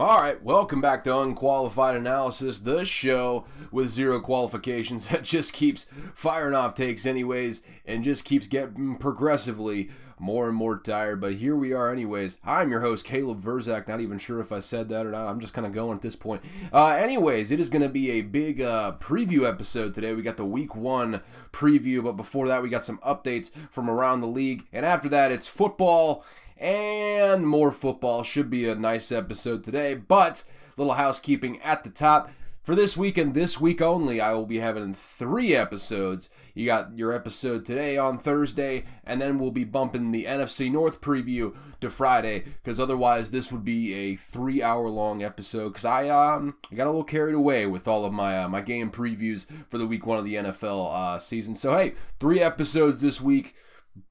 All right, welcome back to Unqualified Analysis, the show with zero qualifications that just keeps firing off takes, anyways, and just keeps getting progressively more and more tired. But here we are, anyways. I'm your host, Caleb Verzak. Not even sure if I said that or not. I'm just kind of going at this point. Uh, anyways, it is going to be a big uh, preview episode today. We got the week one preview, but before that, we got some updates from around the league. And after that, it's football and more football. Should be a nice episode today, but little housekeeping at the top. For this week and this week only, I will be having three episodes. You got your episode today on Thursday, and then we'll be bumping the NFC North preview to Friday, because otherwise this would be a three-hour-long episode. Because I um got a little carried away with all of my uh, my game previews for the week one of the NFL uh, season. So hey, three episodes this week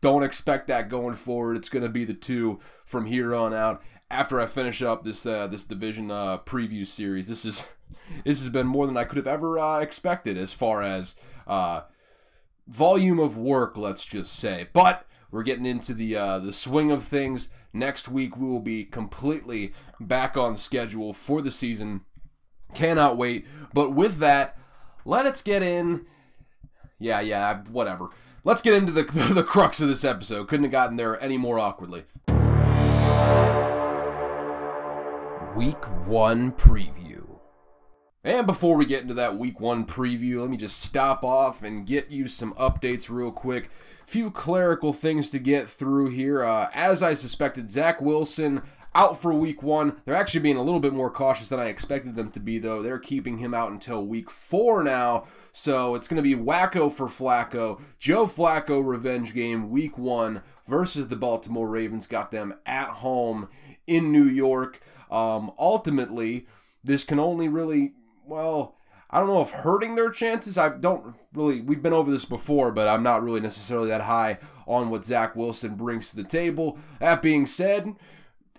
don't expect that going forward. It's going to be the two from here on out. After I finish up this uh, this division uh, preview series, this is this has been more than I could have ever uh, expected as far as uh, volume of work. Let's just say, but we're getting into the uh, the swing of things. Next week we will be completely back on schedule for the season. Cannot wait. But with that, let us get in. Yeah, yeah, whatever. Let's get into the, the, the crux of this episode. Couldn't have gotten there any more awkwardly. Week 1 Preview. And before we get into that Week 1 preview, let me just stop off and get you some updates real quick. Few clerical things to get through here. Uh, as I suspected, Zach Wilson out for week one. They're actually being a little bit more cautious than I expected them to be, though. They're keeping him out until week four now. So it's going to be wacko for Flacco. Joe Flacco revenge game week one versus the Baltimore Ravens. Got them at home in New York. Um, ultimately, this can only really, well, I don't know if hurting their chances. I don't really, we've been over this before, but I'm not really necessarily that high on what Zach Wilson brings to the table. That being said,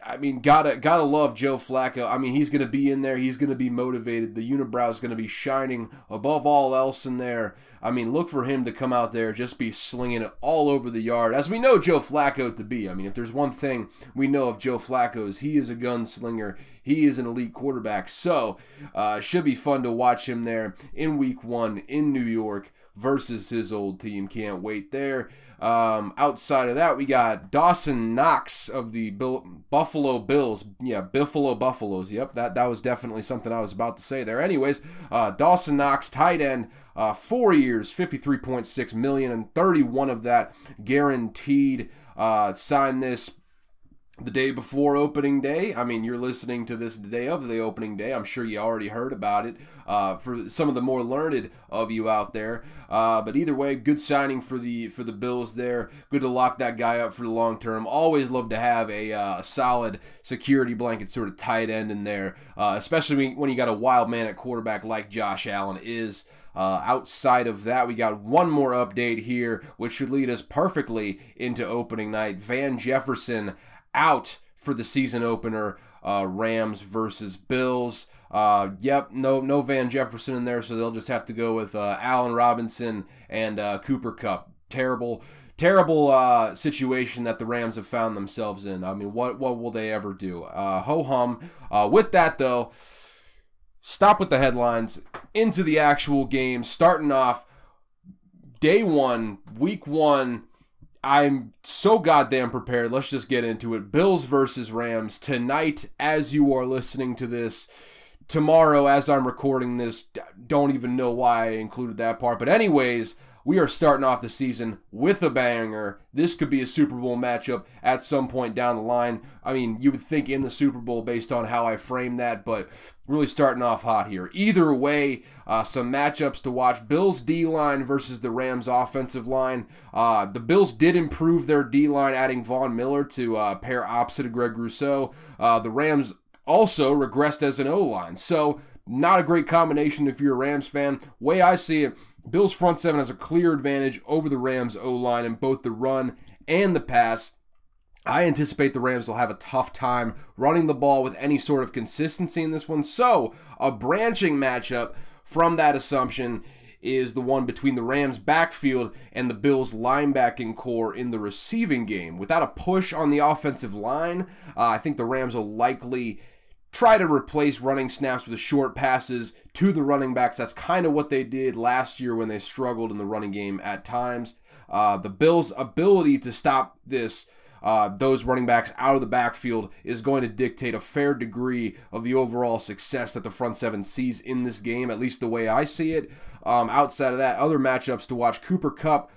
I mean, gotta gotta love Joe Flacco. I mean, he's gonna be in there. He's gonna be motivated. The unibrow is gonna be shining above all else in there. I mean, look for him to come out there, just be slinging it all over the yard, as we know Joe Flacco to be. I mean, if there's one thing we know of Joe Flacco is he is a gunslinger. He is an elite quarterback. So, uh, should be fun to watch him there in Week One in New York versus his old team. Can't wait there. Um, outside of that, we got Dawson Knox of the Bill, Buffalo Bills. Yeah, Buffalo Buffaloes. Yep, that, that was definitely something I was about to say there. Anyways, uh, Dawson Knox, tight end, uh, four years, 53.6 million, and 31 of that guaranteed. Uh, signed this the day before opening day. I mean, you're listening to this the day of the opening day. I'm sure you already heard about it uh, for some of the more learned of you out there. Uh, but either way, good signing for the for the Bills there. Good to lock that guy up for the long term. Always love to have a uh, solid security blanket sort of tight end in there, uh, especially when you got a wild man at quarterback like Josh Allen is. Uh, outside of that, we got one more update here, which should lead us perfectly into opening night. Van Jefferson out for the season opener. Uh, Rams versus Bills. Uh, yep, no no Van Jefferson in there, so they'll just have to go with uh, Allen Robinson and uh, Cooper Kupp. Terrible, terrible uh, situation that the Rams have found themselves in. I mean, what what will they ever do? Uh, Ho hum. Uh, with that though, stop with the headlines. Into the actual game. Starting off day one, week one I'm so goddamn prepared. Let's just get into it. Bills versus Rams tonight as you are listening to this. Tomorrow, as I'm recording this, don't even know why I included that part. But, anyways, we are starting off the season with a banger. This could be a Super Bowl matchup at some point down the line. I mean, you would think in the Super Bowl based on how I framed that, but really starting off hot here. Either way, uh, some matchups to watch. Bills D line versus the Rams offensive line. Uh, the Bills did improve their D line, adding Von Miller to uh, pair opposite of Greg Rousseau. Uh, the Rams also regressed as an O line. So, not a great combination if you're a Rams fan. Way I see it, Bills front seven has a clear advantage over the Rams O line in both the run and the pass. I anticipate the Rams will have a tough time running the ball with any sort of consistency in this one. So, a branching matchup from that assumption is the one between the Rams backfield and the Bills linebacking corps in the receiving game. Without a push on the offensive line, uh, I think the Rams will likely try to replace running snaps with short passes to the running backs. That's kind of what they did last year when they struggled in the running game at times. Uh, the Bills' ability to stop this. Uh, those running backs out of the backfield is going to dictate a fair degree of the overall success that the front seven sees in this game, at least the way I see it. Um, outside of that, other matchups to watch Cooper Kupp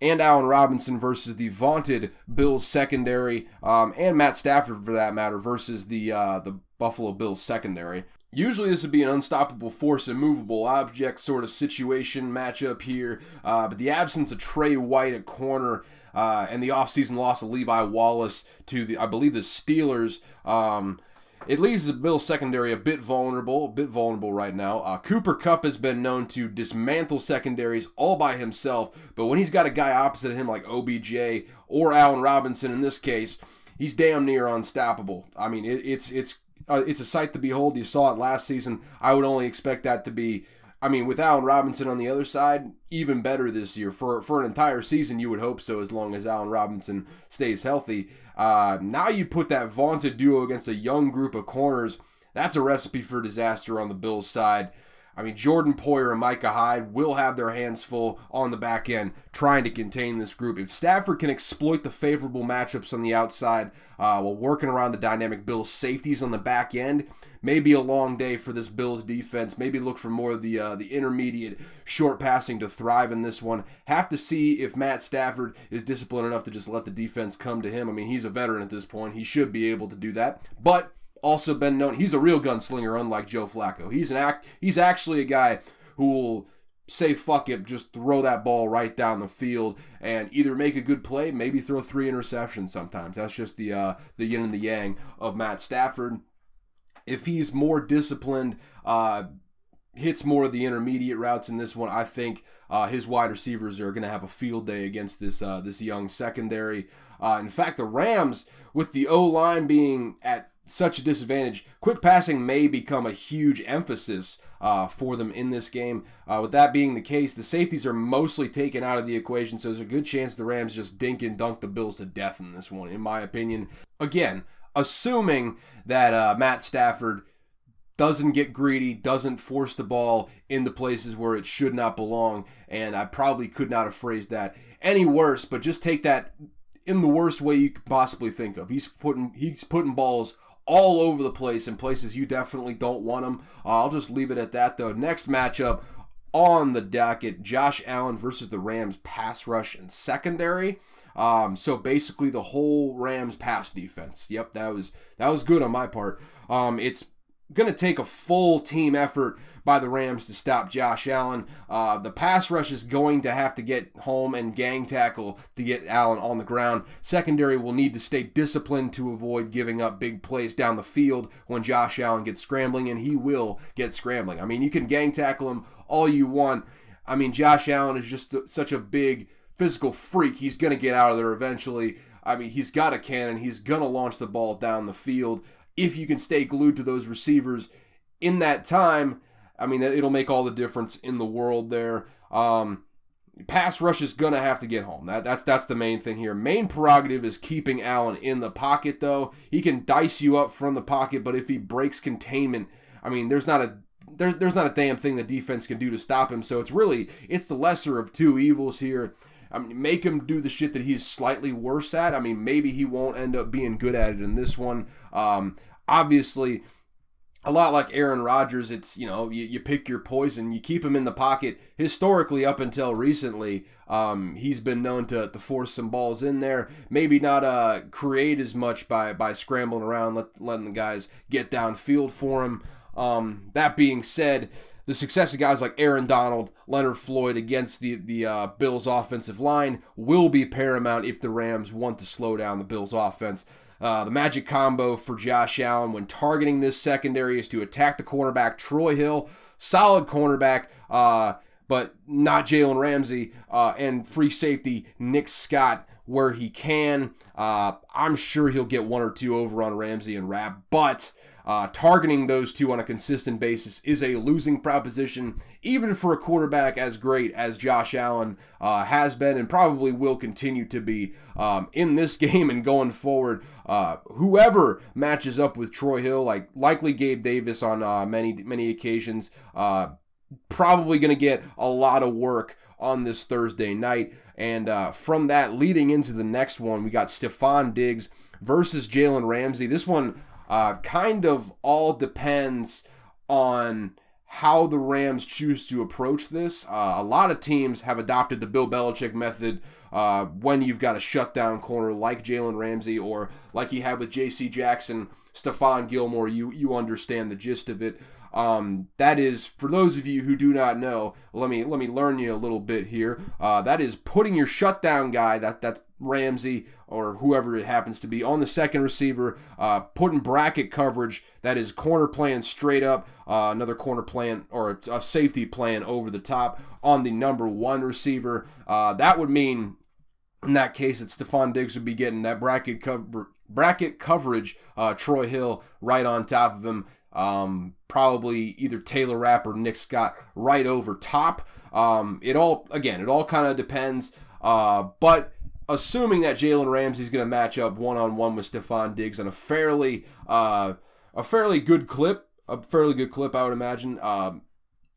and Allen Robinson versus the vaunted Bills secondary, um, and Matt Stafford for that matter versus the uh, the Buffalo Bills secondary. Usually, this would be an unstoppable force, immovable object sort of situation matchup here, uh, but the absence of Trey White at corner uh, and the offseason loss of Levi Wallace to the, I believe, the Steelers. Um, it leaves the Bills secondary a bit vulnerable, a bit vulnerable right now. Uh, Cooper Kupp has been known to dismantle secondaries all by himself, but when he's got a guy opposite him like OBJ or Allen Robinson in this case, he's damn near unstoppable. I mean, it, it's it's uh, it's a sight to behold. You saw it last season. I would only expect that to be. I mean, with Allen Robinson on the other side, even better this year. For for an entire season, you would hope so, as long as Allen Robinson stays healthy. Uh, now you put that vaunted duo against a young group of corners. That's a recipe for disaster on the Bills' side. I mean, Jordan Poyer and Micah Hyde will have their hands full on the back end trying to contain this group. If Stafford can exploit the favorable matchups on the outside uh, while working around the dynamic Bills safeties on the back end, maybe a long day for this Bills defense. Maybe look for more of the uh, the intermediate short passing to thrive in this one. Have to see if Matt Stafford is disciplined enough to just let the defense come to him. I mean, he's a veteran at this point. He should be able to do that. But also been known he's a real gunslinger unlike Joe Flacco. He's an act he's actually a guy who will say fuck it, just throw that ball right down the field and either make a good play, maybe throw three interceptions sometimes. That's just the uh, the yin and the yang of Matt Stafford. If he's more disciplined, uh, hits more of the intermediate routes in this one, I think uh, his wide receivers are going to have a field day against this uh, this young secondary. Uh, in fact, the Rams, with the O line being at such a disadvantage. Quick passing may become a huge emphasis uh, for them in this game. Uh, with that being the case, the safeties are mostly taken out of the equation, so there's a good chance the Rams just dink and dunk the Bills to death in this one, in my opinion. Again, assuming that uh, Matt Stafford doesn't get greedy, doesn't force the ball into places where it should not belong, and I probably could not have phrased that any worse, but just take that in the worst way you could possibly think of. He's putting he's putting balls all over the place in places you definitely don't want them. Uh, I'll just leave it at that, though. Next matchup on the docket Josh Allen versus the Rams pass rush and secondary. Um, so basically, the whole Rams pass defense. Yep, that was that was good on my part. Um, it's going to take a full team effort by the Rams to stop Josh Allen. Uh, the pass rush is going to have to get home and gang tackle to get Allen on the ground. Secondary will need to stay disciplined to avoid giving up big plays down the field when Josh Allen gets scrambling, and he will get scrambling. I mean, you can gang tackle him all you want. I mean, Josh Allen is just such a big physical freak. He's going to get out of there eventually. I mean, he's got a cannon. He's going to launch the ball down the field. If you can stay glued to those receivers in that time, I mean, it'll make all the difference in the world there. Um, pass rush is gonna have to get home. That, that's that's the main thing here. Main prerogative is keeping Allen in the pocket, though. He can dice you up from the pocket, but if he breaks containment, I mean, there's not a there's there's not a damn thing the defense can do to stop him. So it's really it's the lesser of two evils here. I mean, make him do the shit that he's slightly worse at. I mean, maybe he won't end up being good at it in this one. Um, obviously, a lot like Aaron Rodgers, it's, you know, you, you pick your poison, you keep him in the pocket. Historically, up until recently, um, he's been known to, to force some balls in there. Maybe not uh, create as much by, by scrambling around, let, letting the guys get downfield for him. Um, that being said, the success of guys like Aaron Donald, Leonard Floyd against the the uh, Bills' offensive line will be paramount if the Rams want to slow down the Bills' offense. Uh, the magic combo for Josh Allen when targeting this secondary is to attack the cornerback Troy Hill, solid cornerback, uh, but not Jalen Ramsey, uh, and free safety Nick Scott where he can. Uh, I'm sure he'll get one or two over on Ramsey and Rapp, but uh, targeting those two on a consistent basis is a losing proposition, even for a quarterback as great as Josh Allen uh, has been and probably will continue to be um, in this game and going forward. Uh, whoever matches up with Troy Hill, like likely Gabe Davis on uh, many many occasions, uh, probably going to get a lot of work on this Thursday night. And uh, from that, leading into the next one, we got Stefon Diggs versus Jalen Ramsey. This one uh, kind of all depends on how the Rams choose to approach this. Uh, a lot of teams have adopted the Bill Belichick method uh, when you've got a shutdown corner like Jalen Ramsey or like he had with J.C. Jackson, Stephon Gilmore. You you understand the gist of it. Um, that is for those of you who do not know. Let me let me learn you a little bit here. Uh, that is putting your shutdown guy. That that's Ramsey or whoever it happens to be on the second receiver, uh, putting bracket coverage that is corner playing straight up, uh, another corner playing or a safety playing over the top on the number one receiver. Uh, that would mean in that case that Stefon Diggs would be getting that bracket cover bracket coverage. Uh, Troy Hill right on top of him. Um, probably either Taylor Rapp or Nick Scott right over top. Um, it all again, it all kind of depends. Uh, but assuming that Jalen Ramsey's going to match up one on one with Stefon Diggs on a fairly uh, a fairly good clip, a fairly good clip, I would imagine. Um,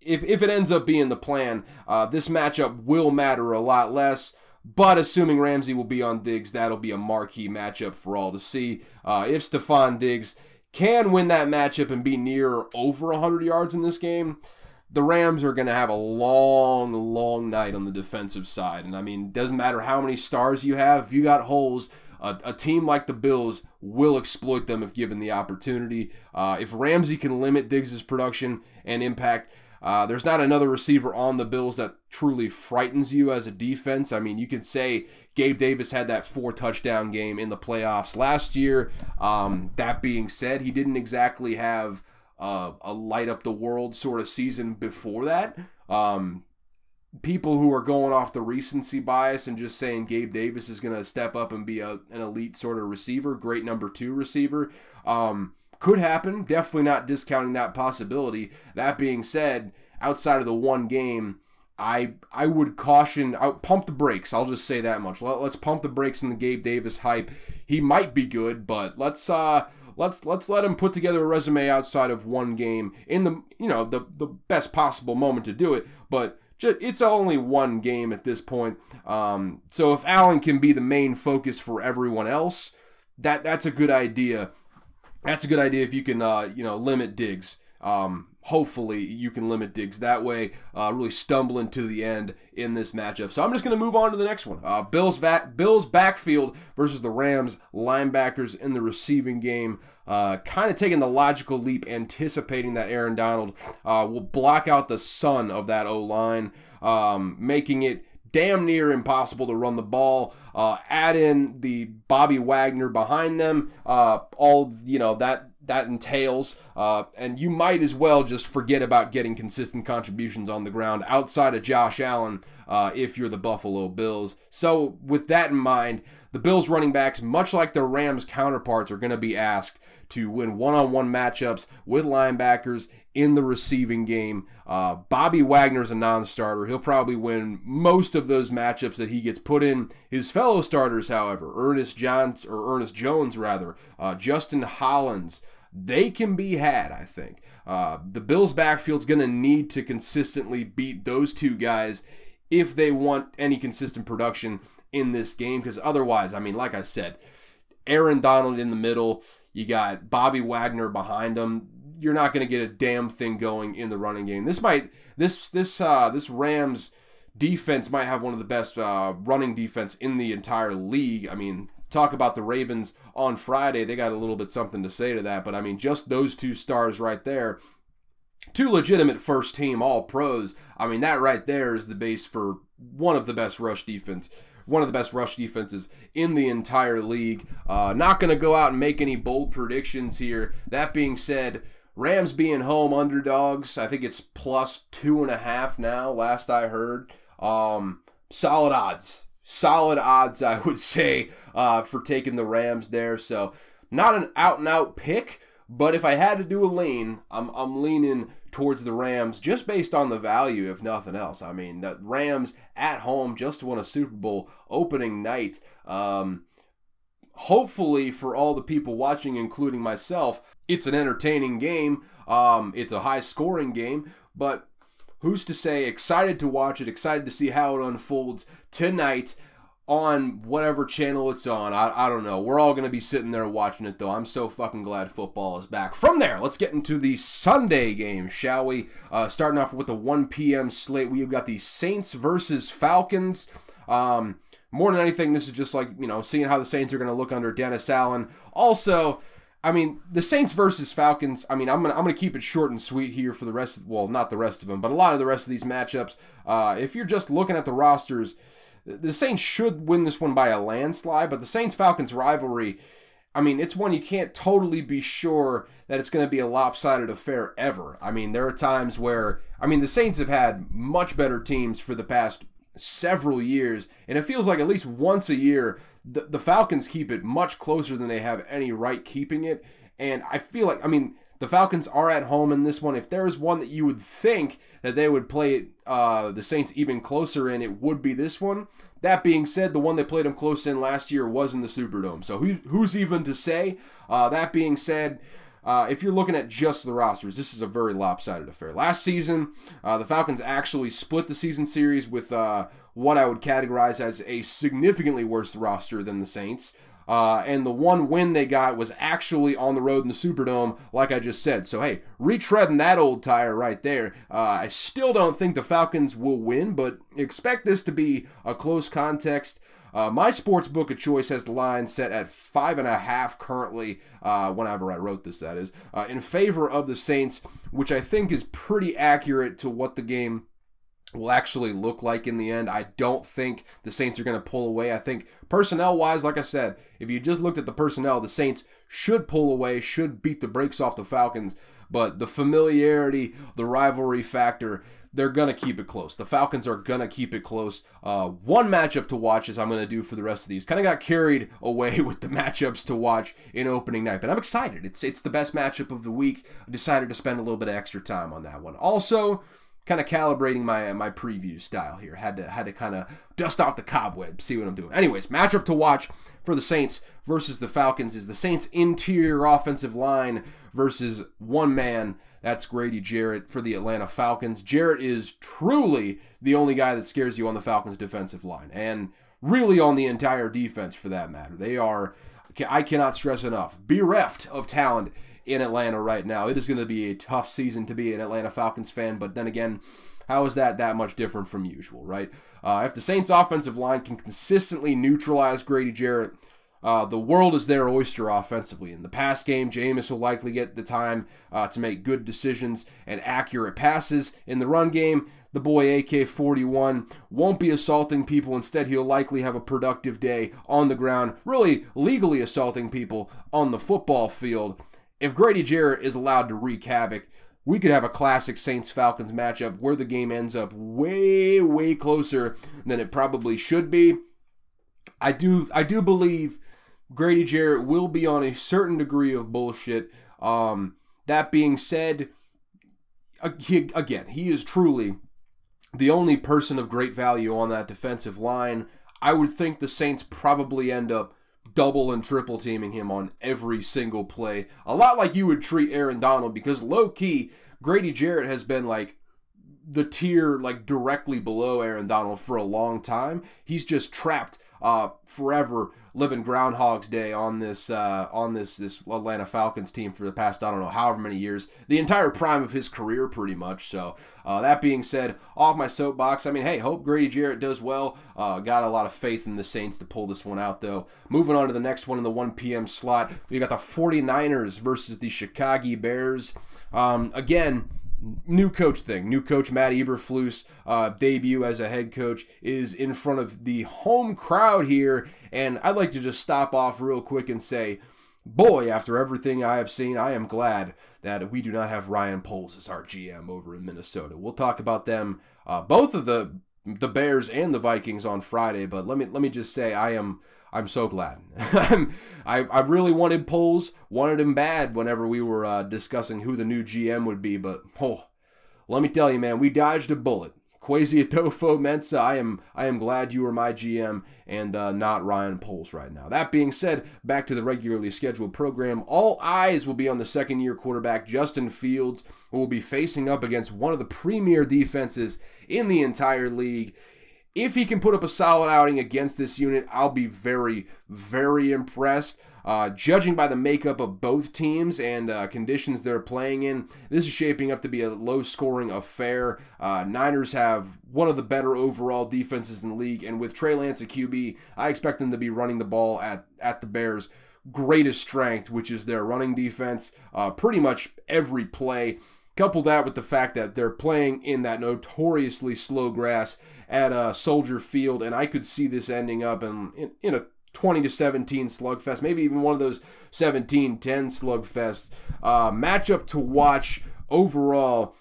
if if it ends up being the plan, uh, this matchup will matter a lot less. But assuming Ramsey will be on Diggs, that'll be a marquee matchup for all to see. Uh, if Stefon Diggs can win that matchup and be near or over 100 yards in this game, the Rams are going to have a long, long night on the defensive side. And I mean, doesn't matter how many stars you have, if you got holes, a, a team like the Bills will exploit them if given the opportunity. Uh, if Ramsey can limit Diggs' production and impact, uh, there's not another receiver on the Bills that truly frightens you as a defense. I mean, you can say Gabe Davis had that four touchdown game in the playoffs last year. Um, that being said, he didn't exactly have uh, a light up the world sort of season before that. Um, people who are going off the recency bias and just saying Gabe Davis is going to step up and be a, an elite sort of receiver, great number two receiver. Um, could happen. Definitely not discounting that possibility. That being said, outside of the one game, I I would caution, I pump the brakes. I'll just say that much. Let, us pump the brakes in the Gabe Davis hype. He might be good, but let's uh let's let's let him put together a resume outside of one game in the you know the the best possible moment to do it. But it's only one game at this point. Um, so if Allen can be the main focus for everyone else, that that's a good idea that's a good idea if you can, uh, you know, limit Diggs. Um, hopefully you can limit Diggs that way, uh, really stumbling to the end in this matchup. So I'm just going to move on to the next one. Uh, Bills, va- Bills backfield versus the Rams linebackers in the receiving game. Uh, kind of taking the logical leap, anticipating that Aaron Donald uh, will block out the sun of that O line, um, making it damn near impossible to run the ball. Uh, add in the Bobby Wagner behind them. Uh, all you know that that entails, uh, and you might as well just forget about getting consistent contributions on the ground outside of Josh Allen uh, if you're the Buffalo Bills. So with that in mind, the Bills running backs, much like their Rams counterparts, are going to be asked to win one-on-one matchups with linebackers in the receiving game. Uh, Bobby Wagner's a non-starter. He'll probably win most of those matchups that he gets put in. His fellow starters, however, Ernest Johns or Ernest Jones rather, uh, Justin Hollins, they can be had. I think uh, the Bills' backfield's going to need to consistently beat those two guys if they want any consistent production in this game. Because otherwise, I mean, like I said. Aaron Donald in the middle. You got Bobby Wagner behind him you're not going to get a damn thing going in the running game. This might this this uh, this Rams defense might have one of the best uh, running defense in the entire league. I mean, talk about the Ravens on Friday. They got a little bit something to say to that, but I mean, just those two stars right there, two legitimate first team all pros. I mean, that right there is the base for one of the best rush defense one of the best rush defenses in the entire league. Uh, not going to go out and make any bold predictions here. That being said, Rams being home underdogs, I think it's plus two and a half now, last I heard. Um, solid odds. Solid odds, I would say, uh, for taking the Rams there. So not an out and out pick, but if I had to do a lean, I'm, I'm leaning towards the Rams just based on the value, if nothing else. I mean, the Rams at home just won a Super Bowl opening night. Um, hopefully, for all the people watching, including myself, it's an entertaining game. Um, it's a high scoring game, but who's to say? Excited to watch it, excited to see how it unfolds tonight on whatever channel it's on. I, I don't know. We're all going to be sitting there watching it, though. I'm so fucking glad football is back. From there, let's get into the Sunday game, shall we? Uh, starting off with the 1 p.m. slate, we've got the Saints versus Falcons. Um, more than anything, this is just like, you know, seeing how the Saints are going to look under Dennis Allen. Also, I mean, the Saints versus Falcons. I mean, I'm gonna I'm gonna keep it short and sweet here for the rest. Of, well, not the rest of them, but a lot of the rest of these matchups. Uh, if you're just looking at the rosters, the Saints should win this one by a landslide, but the Saints Falcons rivalry, I mean, it's one you can't totally be sure that it's going to be a lopsided affair ever. I mean, there are times where, I mean, the Saints have had much better teams for the past several years, and it feels like at least once a year, the, the Falcons keep it much closer than they have any right keeping it. And I feel like, I mean, the Falcons are at home in this one. If there is one that you would think that they would play uh, the Saints even closer in, it would be this one. That being said, the one they played them close in last year was in the Superdome. So who, who's even to say? Uh, that being said, uh, if you're looking at just the rosters, this is a very lopsided affair. Last season, uh, the Falcons actually split the season series with uh, what I would categorize as a significantly worse roster than the Saints. Uh, and the one win they got was actually on the road in the Superdome, like I just said. So, hey, retreading that old tire right there. Uh, I still don't think the Falcons will win, but expect this to be a close contest. Uh, my sports book of choice has the line set at five and a half currently, uh, whenever I wrote this, that is, uh, in favor of the Saints, which I think is pretty accurate to what the game will actually look like in the end. I don't think the Saints are going to pull away. I think personnel wise, like I said, if you just looked at the personnel, the Saints should pull away, should beat the brakes off the Falcons. But the familiarity, the rivalry factor, they're to keep it close. The Falcons are to keep it close. Uh, one matchup to watch, as I'm to do for the rest of these. Kind of got carried away with the matchups to watch in opening night, but I'm excited. It's, it's the best matchup of the week. I decided to spend a little bit of extra time on that one. Also, kind of calibrating my my preview style here. Had to had to kind of dust off the cobweb, see what I'm doing. Anyways, matchup to watch for the Saints versus the Falcons is the Saints interior offensive line versus one man. That's Grady Jarrett for the Atlanta Falcons. Jarrett is truly the only guy that scares you on the Falcons defensive line and really on the entire defense for that matter. They are I cannot stress enough, bereft of talent in Atlanta right now. It is going to be a tough season to be an Atlanta Falcons fan, but then again, how is that that much different from usual, right? Uh, if the Saints' offensive line can consistently neutralize Grady Jarrett, uh, the world is their oyster offensively. In the pass game, Jameis will likely get the time uh, to make good decisions and accurate passes. In the run game, the boy AK 41 won't be assaulting people. Instead, he'll likely have a productive day on the ground, really legally assaulting people on the football field if Grady Jarrett is allowed to wreak havoc, we could have a classic Saints Falcons matchup where the game ends up way, way closer than it probably should be. I do, I do believe Grady Jarrett will be on a certain degree of bullshit. Um, that being said, again, he is truly the only person of great value on that defensive line. I would think the Saints probably end up double and triple teaming him on every single play. A lot like you would treat Aaron Donald because low key, Grady Jarrett has been like the tier like directly below Aaron Donald for a long time. He's just trapped uh, forever living Groundhog's Day on this uh, on this this Atlanta Falcons team for the past I don't know however many years, the entire prime of his career pretty much. So uh, that being said, off my soapbox. I mean, hey, hope Grady Jarrett does well. Uh, got a lot of faith in the Saints to pull this one out though. Moving on to the next one in the 1 p.m. slot, we got the 49ers versus the Chicago Bears. Um, again new coach thing. New coach Matt Eberflus uh, debut as a head coach is in front of the home crowd here, and I'd like to just stop off real quick and say, boy, after everything I have seen, I am glad that we do not have Ryan Poles as our GM over in Minnesota. We'll talk about them, uh, both of the the Bears and the Vikings on Friday. But let me let me just say, I am I'm so glad. I I really wanted Poles, wanted him bad whenever we were uh, discussing who the new GM would be. But oh, let me tell you, man, we dodged a bullet. Kwesi Adofo-Mensah, I am I am glad you are my GM and uh, not Ryan Poles right now. That being said, back to the regularly scheduled program. All eyes will be on the second year quarterback Justin Fields, who will be facing up against one of the premier defenses in the entire league. If he can put up a solid outing against this unit, I'll be very, very impressed. Uh, judging by the makeup of both teams and uh, conditions they're playing in, this is shaping up to be a low scoring affair. Uh, Niners have one of the better overall defenses in the league, and with Trey Lance at QB, I expect them to be running the ball at, at the Bears' greatest strength, which is their running defense, uh, pretty much every play. Couple that with the fact that they're playing in that notoriously slow grass at uh, Soldier Field, and I could see this ending up in, in, in a 20 to 17 slugfest, maybe even one of those 17 10 slugfests. Uh, matchup to watch overall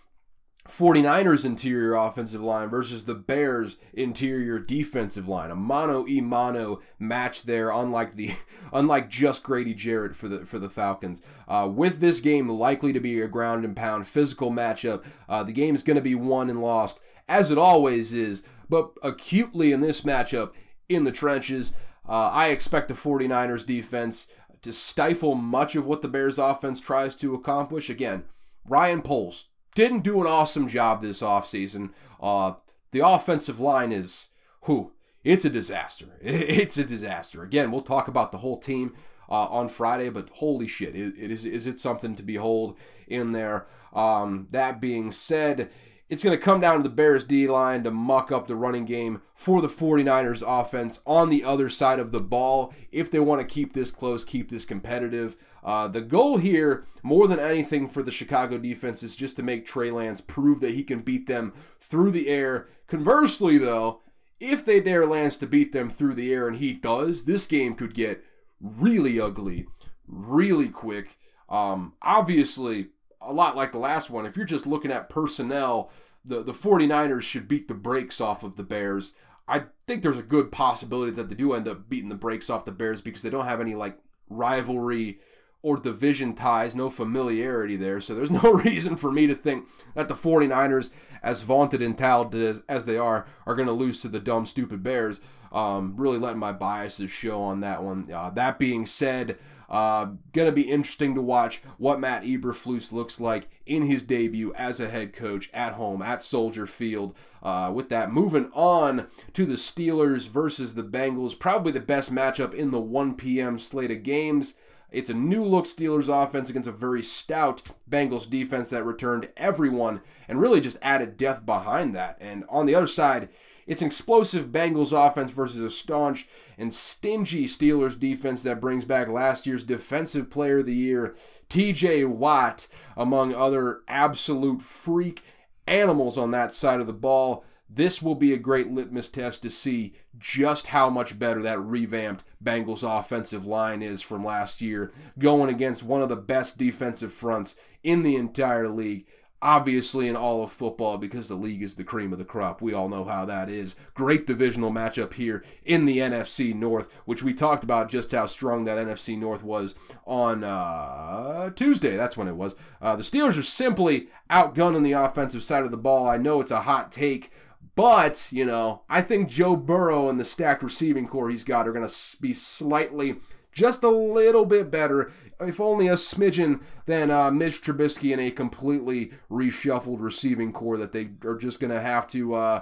49ers interior offensive line versus the Bears interior defensive line. A mono e mono match there, unlike the unlike just Grady Jarrett for the for the Falcons. Uh, with this game likely to be a ground and pound physical matchup, uh, the game is going to be won and lost as it always is, but acutely in this matchup in the trenches. Uh, I expect the 49ers defense to stifle much of what the Bears offense tries to accomplish. Again, Ryan Poles didn't do an awesome job this offseason. Uh, the offensive line is, who? It's a disaster. It's a disaster. Again, we'll talk about the whole team uh, on Friday, but holy shit, it, it is, is it something to behold in there? Um, that being said, it's going to come down to the Bears D line to muck up the running game for the 49ers offense on the other side of the ball if they want to keep this close, keep this competitive. Uh, the goal here, more than anything for the Chicago defense, is just to make Trey Lance prove that he can beat them through the air. Conversely, though, if they dare Lance to beat them through the air and he does, this game could get really ugly, really quick. Um, obviously, a lot like the last one. If you're just looking at personnel, the, the 49ers should beat the brakes off of the Bears. I think there's a good possibility that they do end up beating the brakes off the Bears because they don't have any like rivalry or division ties, no familiarity there. So there's no reason for me to think that the 49ers, as vaunted and touted as, as they are, are going to lose to the dumb, stupid Bears. Um, really letting my biases show on that one. Uh, that being said, uh, gonna be interesting to watch what Matt Eberflus looks like in his debut as a head coach at home at Soldier Field. Uh, with that, moving on to the Steelers versus the Bengals, probably the best matchup in the 1 p.m. slate of games. It's a new look Steelers offense against a very stout Bengals defense that returned everyone and really just added depth behind that. And on the other side, it's an explosive Bengals offense versus a staunch and stingy Steelers defense that brings back last year's Defensive Player of the Year, TJ Watt, among other absolute freak animals on that side of the ball. This will be a great litmus test to see just how much better that revamped Bengals offensive line is from last year, going against one of the best defensive fronts in the entire league obviously in all of football because the league is the cream of the crop. We all know how that is. Great divisional matchup here in the NFC North, which we talked about just how strong that NFC North was on uh, Tuesday. That's when it was. Uh, the Steelers are simply outgunning the offensive side of the ball. I know it's a hot take. But, you know, I think Joe Burrow and the stacked receiving corps he's got are going to be slightly just a little bit better, if only a smidgen, than uh, Mitch Trubisky in a completely reshuffled receiving corps that they are just going to have to uh,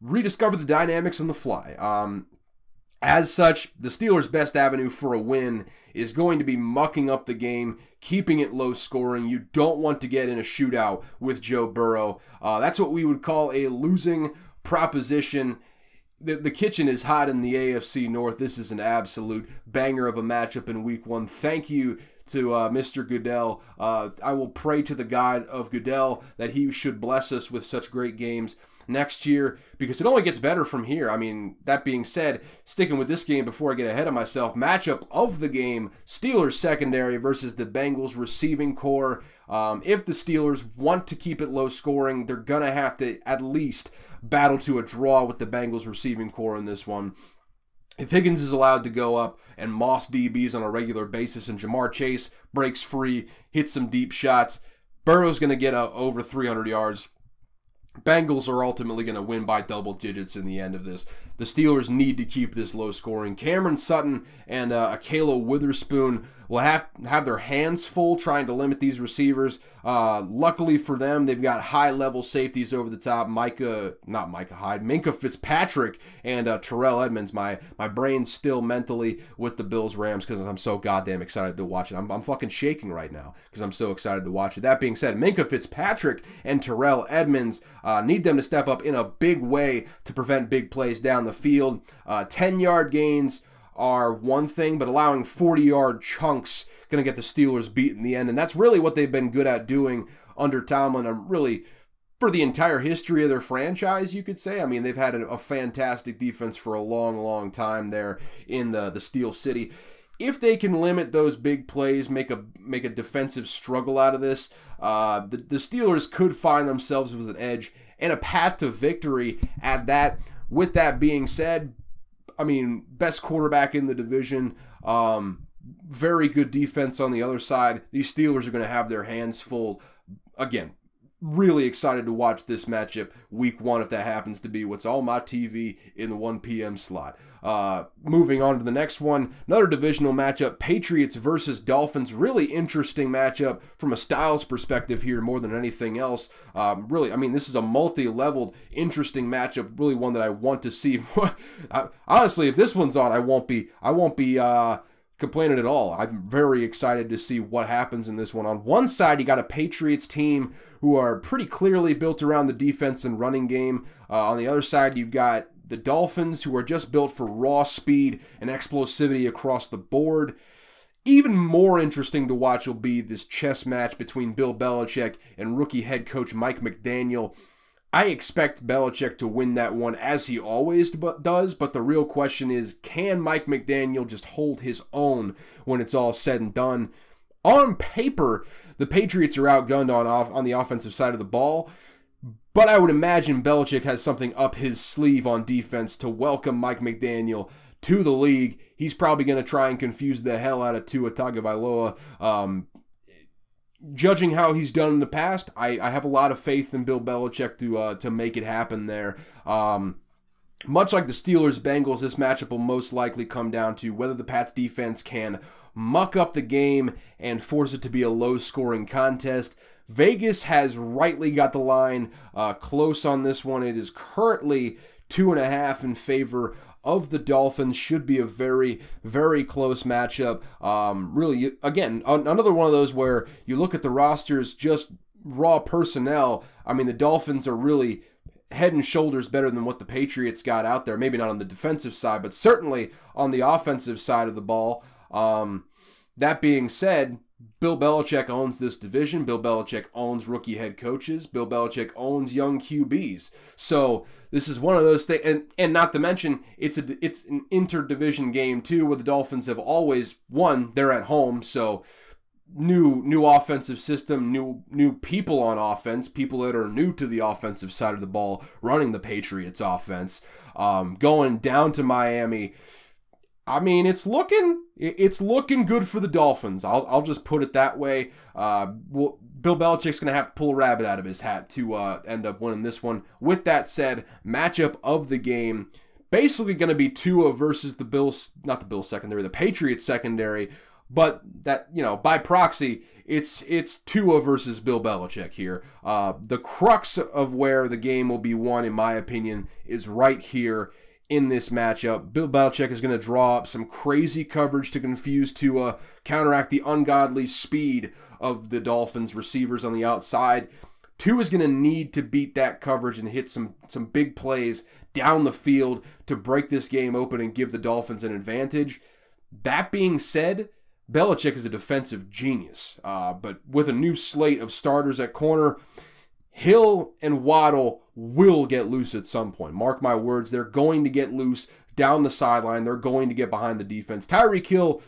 rediscover the dynamics on the fly. Um, as such, the Steelers' best avenue for a win is going to be mucking up the game, keeping it low scoring. You don't want to get in a shootout with Joe Burrow. Uh, that's what we would call a losing proposition the, the kitchen is hot in the AFC North. This is an absolute banger of a matchup in week one. Thank you to uh, Mr. Goodell. Uh, I will pray to the God of Goodell that he should bless us with such great games next year because it only gets better from here. I mean, that being said, sticking with this game before I get ahead of myself, matchup of the game Steelers secondary versus the Bengals receiving corps. Um, if the Steelers want to keep it low scoring, they're going to have to at least battle to a draw with the Bengals receiving corps in this one. If Higgins is allowed to go up and Moss DBs on a regular basis and Ja'Marr Chase breaks free, hits some deep shots, Burrow's going to get uh, over 300 yards. Bengals are ultimately going to win by double digits in the end of this. The Steelers need to keep this low scoring. Cameron Sutton and uh, Ahkello Witherspoon will have have their hands full trying to limit these receivers. Uh, luckily for them, they've got high level safeties over the top. Micah, not Micah Hyde, Minkah Fitzpatrick and uh, Terrell Edmunds. My my brain's still mentally with the Bills Rams because I'm so goddamn excited to watch it. I'm, I'm fucking shaking right now because I'm so excited to watch it. That being said, Minkah Fitzpatrick and Terrell Edmunds uh, need them to step up in a big way to prevent big plays down the field. Uh, 10 yard gains are one thing, but allowing 40 yard chunks going to get the Steelers beat in the end. And that's really what they've been good at doing under Tomlin. I'm really, for the entire history of their franchise, you could say. I mean, they've had a, a fantastic defense for a long, long time there in the, the Steel City. If they can limit those big plays, make a make a defensive struggle out of this, uh, the, the Steelers could find themselves with an edge and a path to victory at that. With that being said, I mean, best quarterback in the division. Um, very good defense on the other side. These Steelers are going to have their hands full. Again, really excited to watch this matchup week one if that happens to be what's on my TV in the 1 p.m. slot. Uh, moving on to the next one, another divisional matchup Patriots versus Dolphins. Really interesting matchup from a styles perspective here more than anything else. Um, really, I mean, this is a multi leveled, interesting matchup. Really one that I want to see. Honestly, if this one's on, I won't be, I won't be, uh, complaining at all. I'm very excited to see what happens in this one. On one side, you got a Patriots team who are pretty clearly built around the defense and running game. Uh, on the other side, you've got the Dolphins who are just built for raw speed and explosivity across the board. Even more interesting to watch will be this chess match between Bill Belichick and rookie head coach Mike McDaniel. I expect Belichick to win that one as he always does, but the real question is can Mike McDaniel just hold his own when it's all said and done? On paper, the Patriots are outgunned on off on the offensive side of the ball, but I would imagine Belichick has something up his sleeve on defense to welcome Mike McDaniel to the league. He's probably going to try and confuse the hell out of Tua Tagovailoa. Um, judging how he's done in the past, I, I have a lot of faith in Bill Belichick to uh, to make it happen there. Um, much like the Steelers Bengals, this matchup will most likely come down to whether the Pats defense can muck up the game and force it to be a low scoring contest. Vegas has rightly got the line uh, close on this one. It is currently two and a half in favor of the Dolphins should be a very, very close matchup. Um, really, again, another one of those where you look at the rosters, just raw personnel. I mean, the Dolphins are really head and shoulders better than what the Patriots got out there. Maybe not on the defensive side, but certainly on the offensive side of the ball. Um, that being said, Bill Belichick owns this division. Bill Belichick owns rookie head coaches. Bill Belichick owns young QBs. So this is one of those things, and, and not to mention it's a it's an interdivision game too, where the Dolphins have always won. They're at home, so new new offensive system, new new people on offense, people that are new to the offensive side of the ball, running the Patriots offense, um, going down to Miami I mean, it's looking it's looking good for the Dolphins. I'll, I'll just put it that way. Uh, Bill Belichick's going to have to pull a rabbit out of his hat to uh, end up winning this one. With that said, matchup of the game basically going to be Tua versus the Bills, not the Bills secondary, the Patriots secondary. But that you know, by proxy, it's it's Tua versus Bill Belichick here. Uh, the crux of where the game will be won, in my opinion, is right here in this matchup. Bill Belichick is going to draw up some crazy coverage to confuse to uh, counteract the ungodly speed of the Dolphins receivers on the outside. Tua is going to need to beat that coverage and hit some some big plays down the field to break this game open and give the Dolphins an advantage. That being said, Belichick is a defensive genius, uh, but with a new slate of starters at corner, Hill and Waddle will get loose at some point. Mark my words, they're going to get loose down the sideline. They're going to get behind the defense. Tyreek Hill,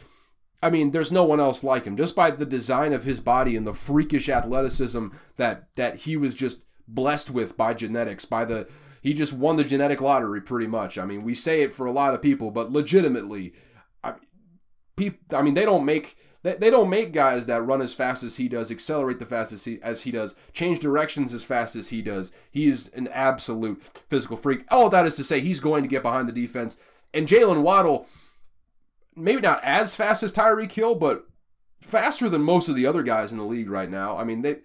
I mean, there's no one else like him. Just by the design of his body and the freakish athleticism that that he was just blessed with by genetics, by the he just won the genetic lottery pretty much. I mean, we say it for a lot of people, but legitimately, I, I mean, they don't make they, they don't make guys that run as fast as he does, accelerate the fastest he, as he does, change directions as fast as he does. He is an absolute physical freak. All that is to say, he's going to get behind the defense. And Jaylen Waddle, maybe not as fast as Tyreek Hill, but faster than most of the other guys in the league right now. I mean, they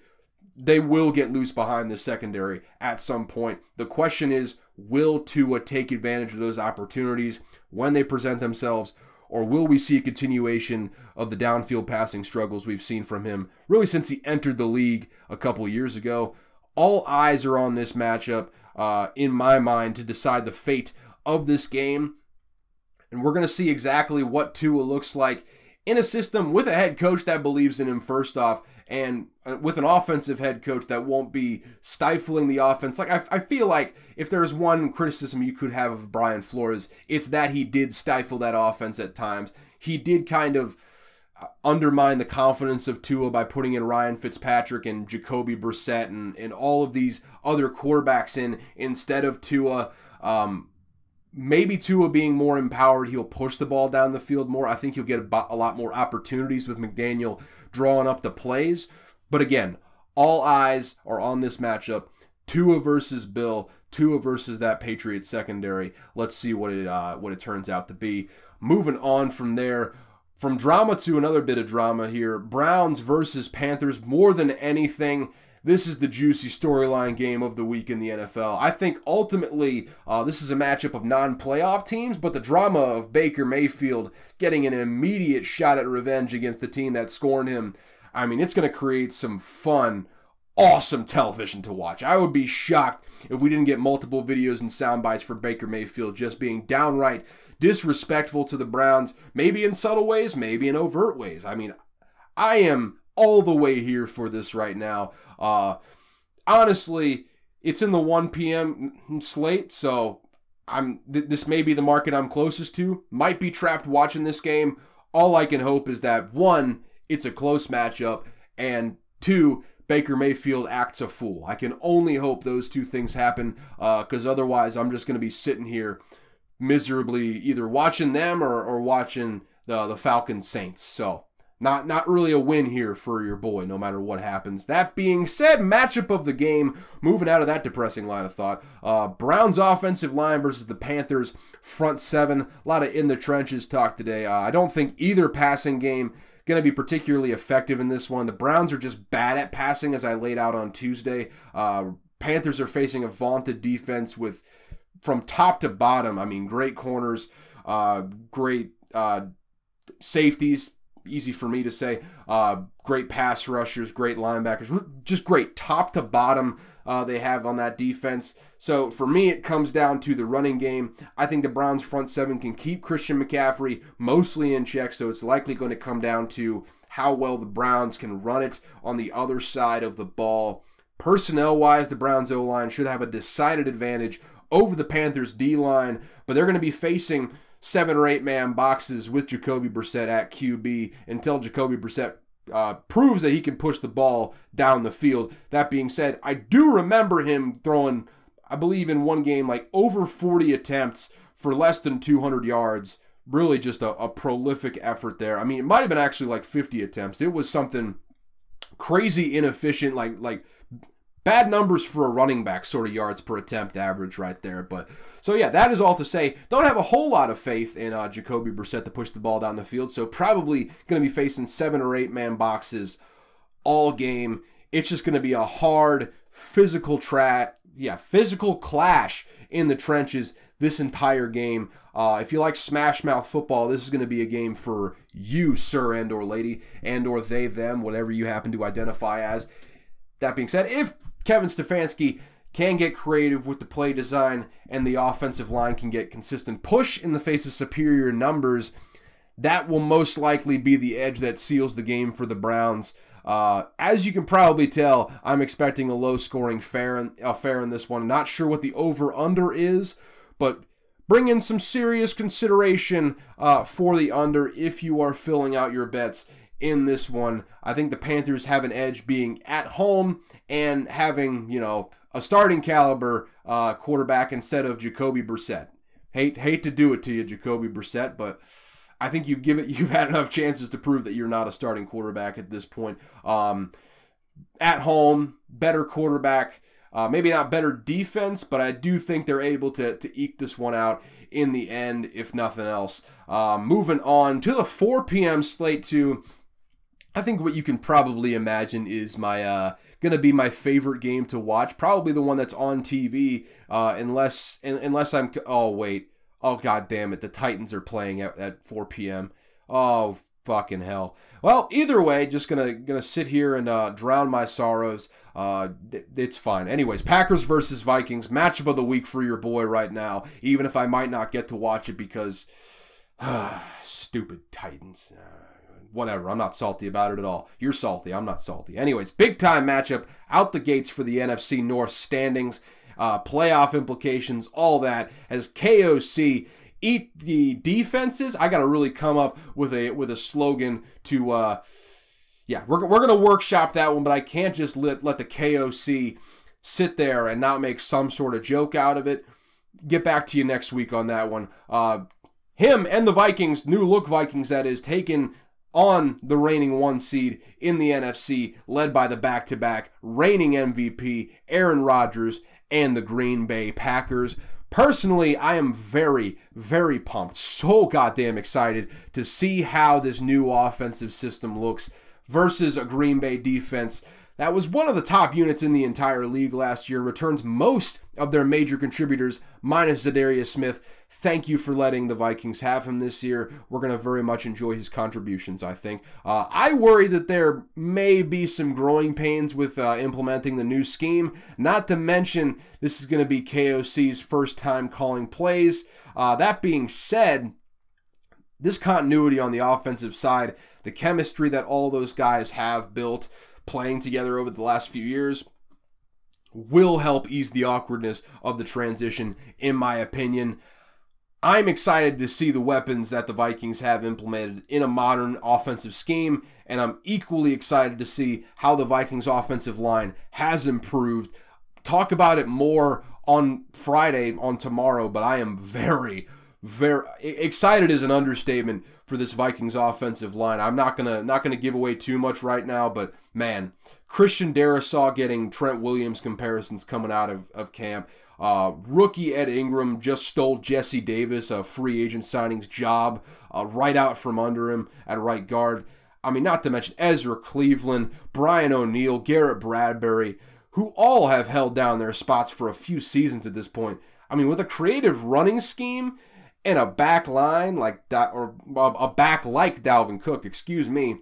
they will get loose behind the secondary at some point. The question is, will Tua take advantage of those opportunities when they present themselves? Or will we see a continuation of the downfield passing struggles we've seen from him really since he entered the league a couple years ago? All eyes are on this matchup, uh, in my mind, to decide the fate of this game. And we're going to see exactly what Tua looks like in a system with a head coach that believes in him, first off, and uh, with an offensive head coach that won't be stifling the offense. Like, I, I feel like if there's one criticism you could have of Brian Flores, it's that he did stifle that offense at times. He did kind of uh, undermine the confidence of Tua by putting in Ryan Fitzpatrick and Jacoby Brissett and, and all of these other quarterbacks in instead of Tua. Um, maybe Tua being more empowered, he'll push the ball down the field more. I think he'll get a, lot more opportunities with McDaniel drawing up the plays. But again, all eyes are on this matchup. Tua versus Bill, Tua versus that Patriots secondary. Let's see what it uh, what it turns out to be. Moving on from there, from drama to another bit of drama here. Browns versus Panthers. More than anything, this is the juicy storyline game of the week in the NFL. I think ultimately uh, this is a matchup of non playoff teams, but the drama of Baker Mayfield getting an immediate shot at revenge against the team that scorned him, I mean, it's going to create some fun awesome television to watch. I would be shocked if we didn't get multiple videos and sound bites for Baker Mayfield just being downright disrespectful to the Browns, maybe in subtle ways, maybe in overt ways. I mean, I am all the way here for this right now. Uh, honestly, it's in the 1 p.m. slate, so I'm th- this may be the market I'm closest to. Might be trapped watching this game. All I can hope is that one, it's a close matchup, and two, Baker Mayfield acts a fool. I can only hope those two things happen, because uh, otherwise I'm just going to be sitting here miserably either watching them or, or watching the the Falcons Saints. So not not really a win here for your boy, no matter what happens. That being said, matchup of the game, moving out of that depressing line of thought. Uh, Browns offensive line versus the Panthers front seven. A lot of in the trenches talk today. Uh, I don't think either passing game going to be particularly effective in this one. The Browns are just bad at passing, as I laid out on Tuesday. Uh, Panthers are facing a vaunted defense with from top to bottom. I mean, great corners, uh, great uh, safeties easy for me to say. Uh, great pass rushers, great linebackers, just great top to bottom. Uh, they have on that defense. So for me, it comes down to the running game. I think the Browns front seven can keep Christian McCaffrey mostly in check. So it's likely going to come down to how well the Browns can run it on the other side of the ball. Personnel wise, the Browns O line should have a decided advantage over the Panthers D line, but they're going to be facing seven or eight man boxes with Jacoby Brissett at QB until Jacoby Brissett uh, proves that he can push the ball down the field. That being said, I do remember him throwing, I believe, in one game, like over 40 attempts for less than 200 yards. Really just a, a prolific effort there. I mean, it might have been actually like 50 attempts. It was something crazy inefficient, like like bad numbers for a running back sort of yards per attempt average right there. But so yeah, that is all to say. Don't have a whole lot of faith in uh, Jacoby Brissett to push the ball down the field. So probably going to be facing seven or eight man boxes all game. It's just going to be a hard physical track, yeah, physical clash in the trenches this entire game. Uh, if you like smash mouth football, this is going to be a game for you, sir and or lady, and or they them, whatever you happen to identify as. That being said, if Kevin Stefanski can get creative with the play design and the offensive line can get consistent push in the face of superior numbers, that will most likely be the edge that seals the game for the Browns. Uh, as you can probably tell, I'm expecting a low scoring fair affair in this one. Not sure what the over under is, but bring in some serious consideration uh, for the under if you are filling out your bets in this one. I think the Panthers have an edge being at home and having, you know, a starting caliber uh, quarterback instead of Jacoby Brissett. Hate hate to do it to you, Jacoby Brissett, but I think you've given you've had enough chances to prove that you're not a starting quarterback at this point. Um, at home, better quarterback. Uh, maybe not better defense, but I do think they're able to, to eke this one out in the end, if nothing else. Uh, moving on to the 4 p.m. slate, to I think what you can probably imagine is my uh, gonna be my favorite game to watch. Probably the one that's on TV, uh, unless unless I'm. Oh wait, Oh god damn it! The Titans are playing at, at 4 p.m. Oh fucking hell. Well, either way, just gonna gonna sit here and uh, drown my sorrows. Uh, it's fine. Anyways, Packers versus Vikings matchup of the week for your boy right now. Even if I might not get to watch it because stupid Titans. Uh, whatever. I'm not salty about it at all. You're salty. I'm not salty. Anyways, big time matchup out the gates for the NFC North standings uh, playoff implications, all that. As KOC eat the defenses, I got to really come up with a with a slogan to. Uh, yeah, we're, we're gonna workshop that one, but I can't just let let the KOC sit there and not make some sort of joke out of it. Get back to you next week on that one. Uh, him and the Vikings, new look Vikings, that is, taken on the reigning one seed in the NFC, led by the back to back reigning MVP, Aaron Rodgers, and the Green Bay Packers. Personally, I am very, very pumped, so goddamn excited to see how this new offensive system looks versus a Green Bay defense that was one of the top units in the entire league last year, returns most of their major contributors, minus Za'Darius Smith. Thank you for letting the Vikings have him this year. We're going to very much enjoy his contributions, I think. Uh, I worry that there may be some growing pains with uh, implementing the new scheme, not to mention this is going to be KOC's first time calling plays. Uh, that being said, this continuity on the offensive side, the chemistry that all those guys have built, playing together over the last few years will help ease the awkwardness of the transition, in my opinion. I'm excited to see the weapons that the Vikings have implemented in a modern offensive scheme, and I'm equally excited to see how the Vikings offensive line has improved. Talk about it more on Friday, on tomorrow, but I am very, very excited is an understatement for this Vikings offensive line. I'm not gonna not gonna give away too much right now, but man, Christian Darrisaw getting Trent Williams comparisons coming out of, of camp. Uh, rookie Ed Ingram just stole Jesse Davis, a free agent signings job, uh, right out from under him at right guard. I mean, not to mention Ezra Cleveland, Brian O'Neill, Garrett Bradbury, who all have held down their spots for a few seasons at this point. I mean, with a creative running scheme and a back line like that, or a back like Dalvin Cook, excuse me,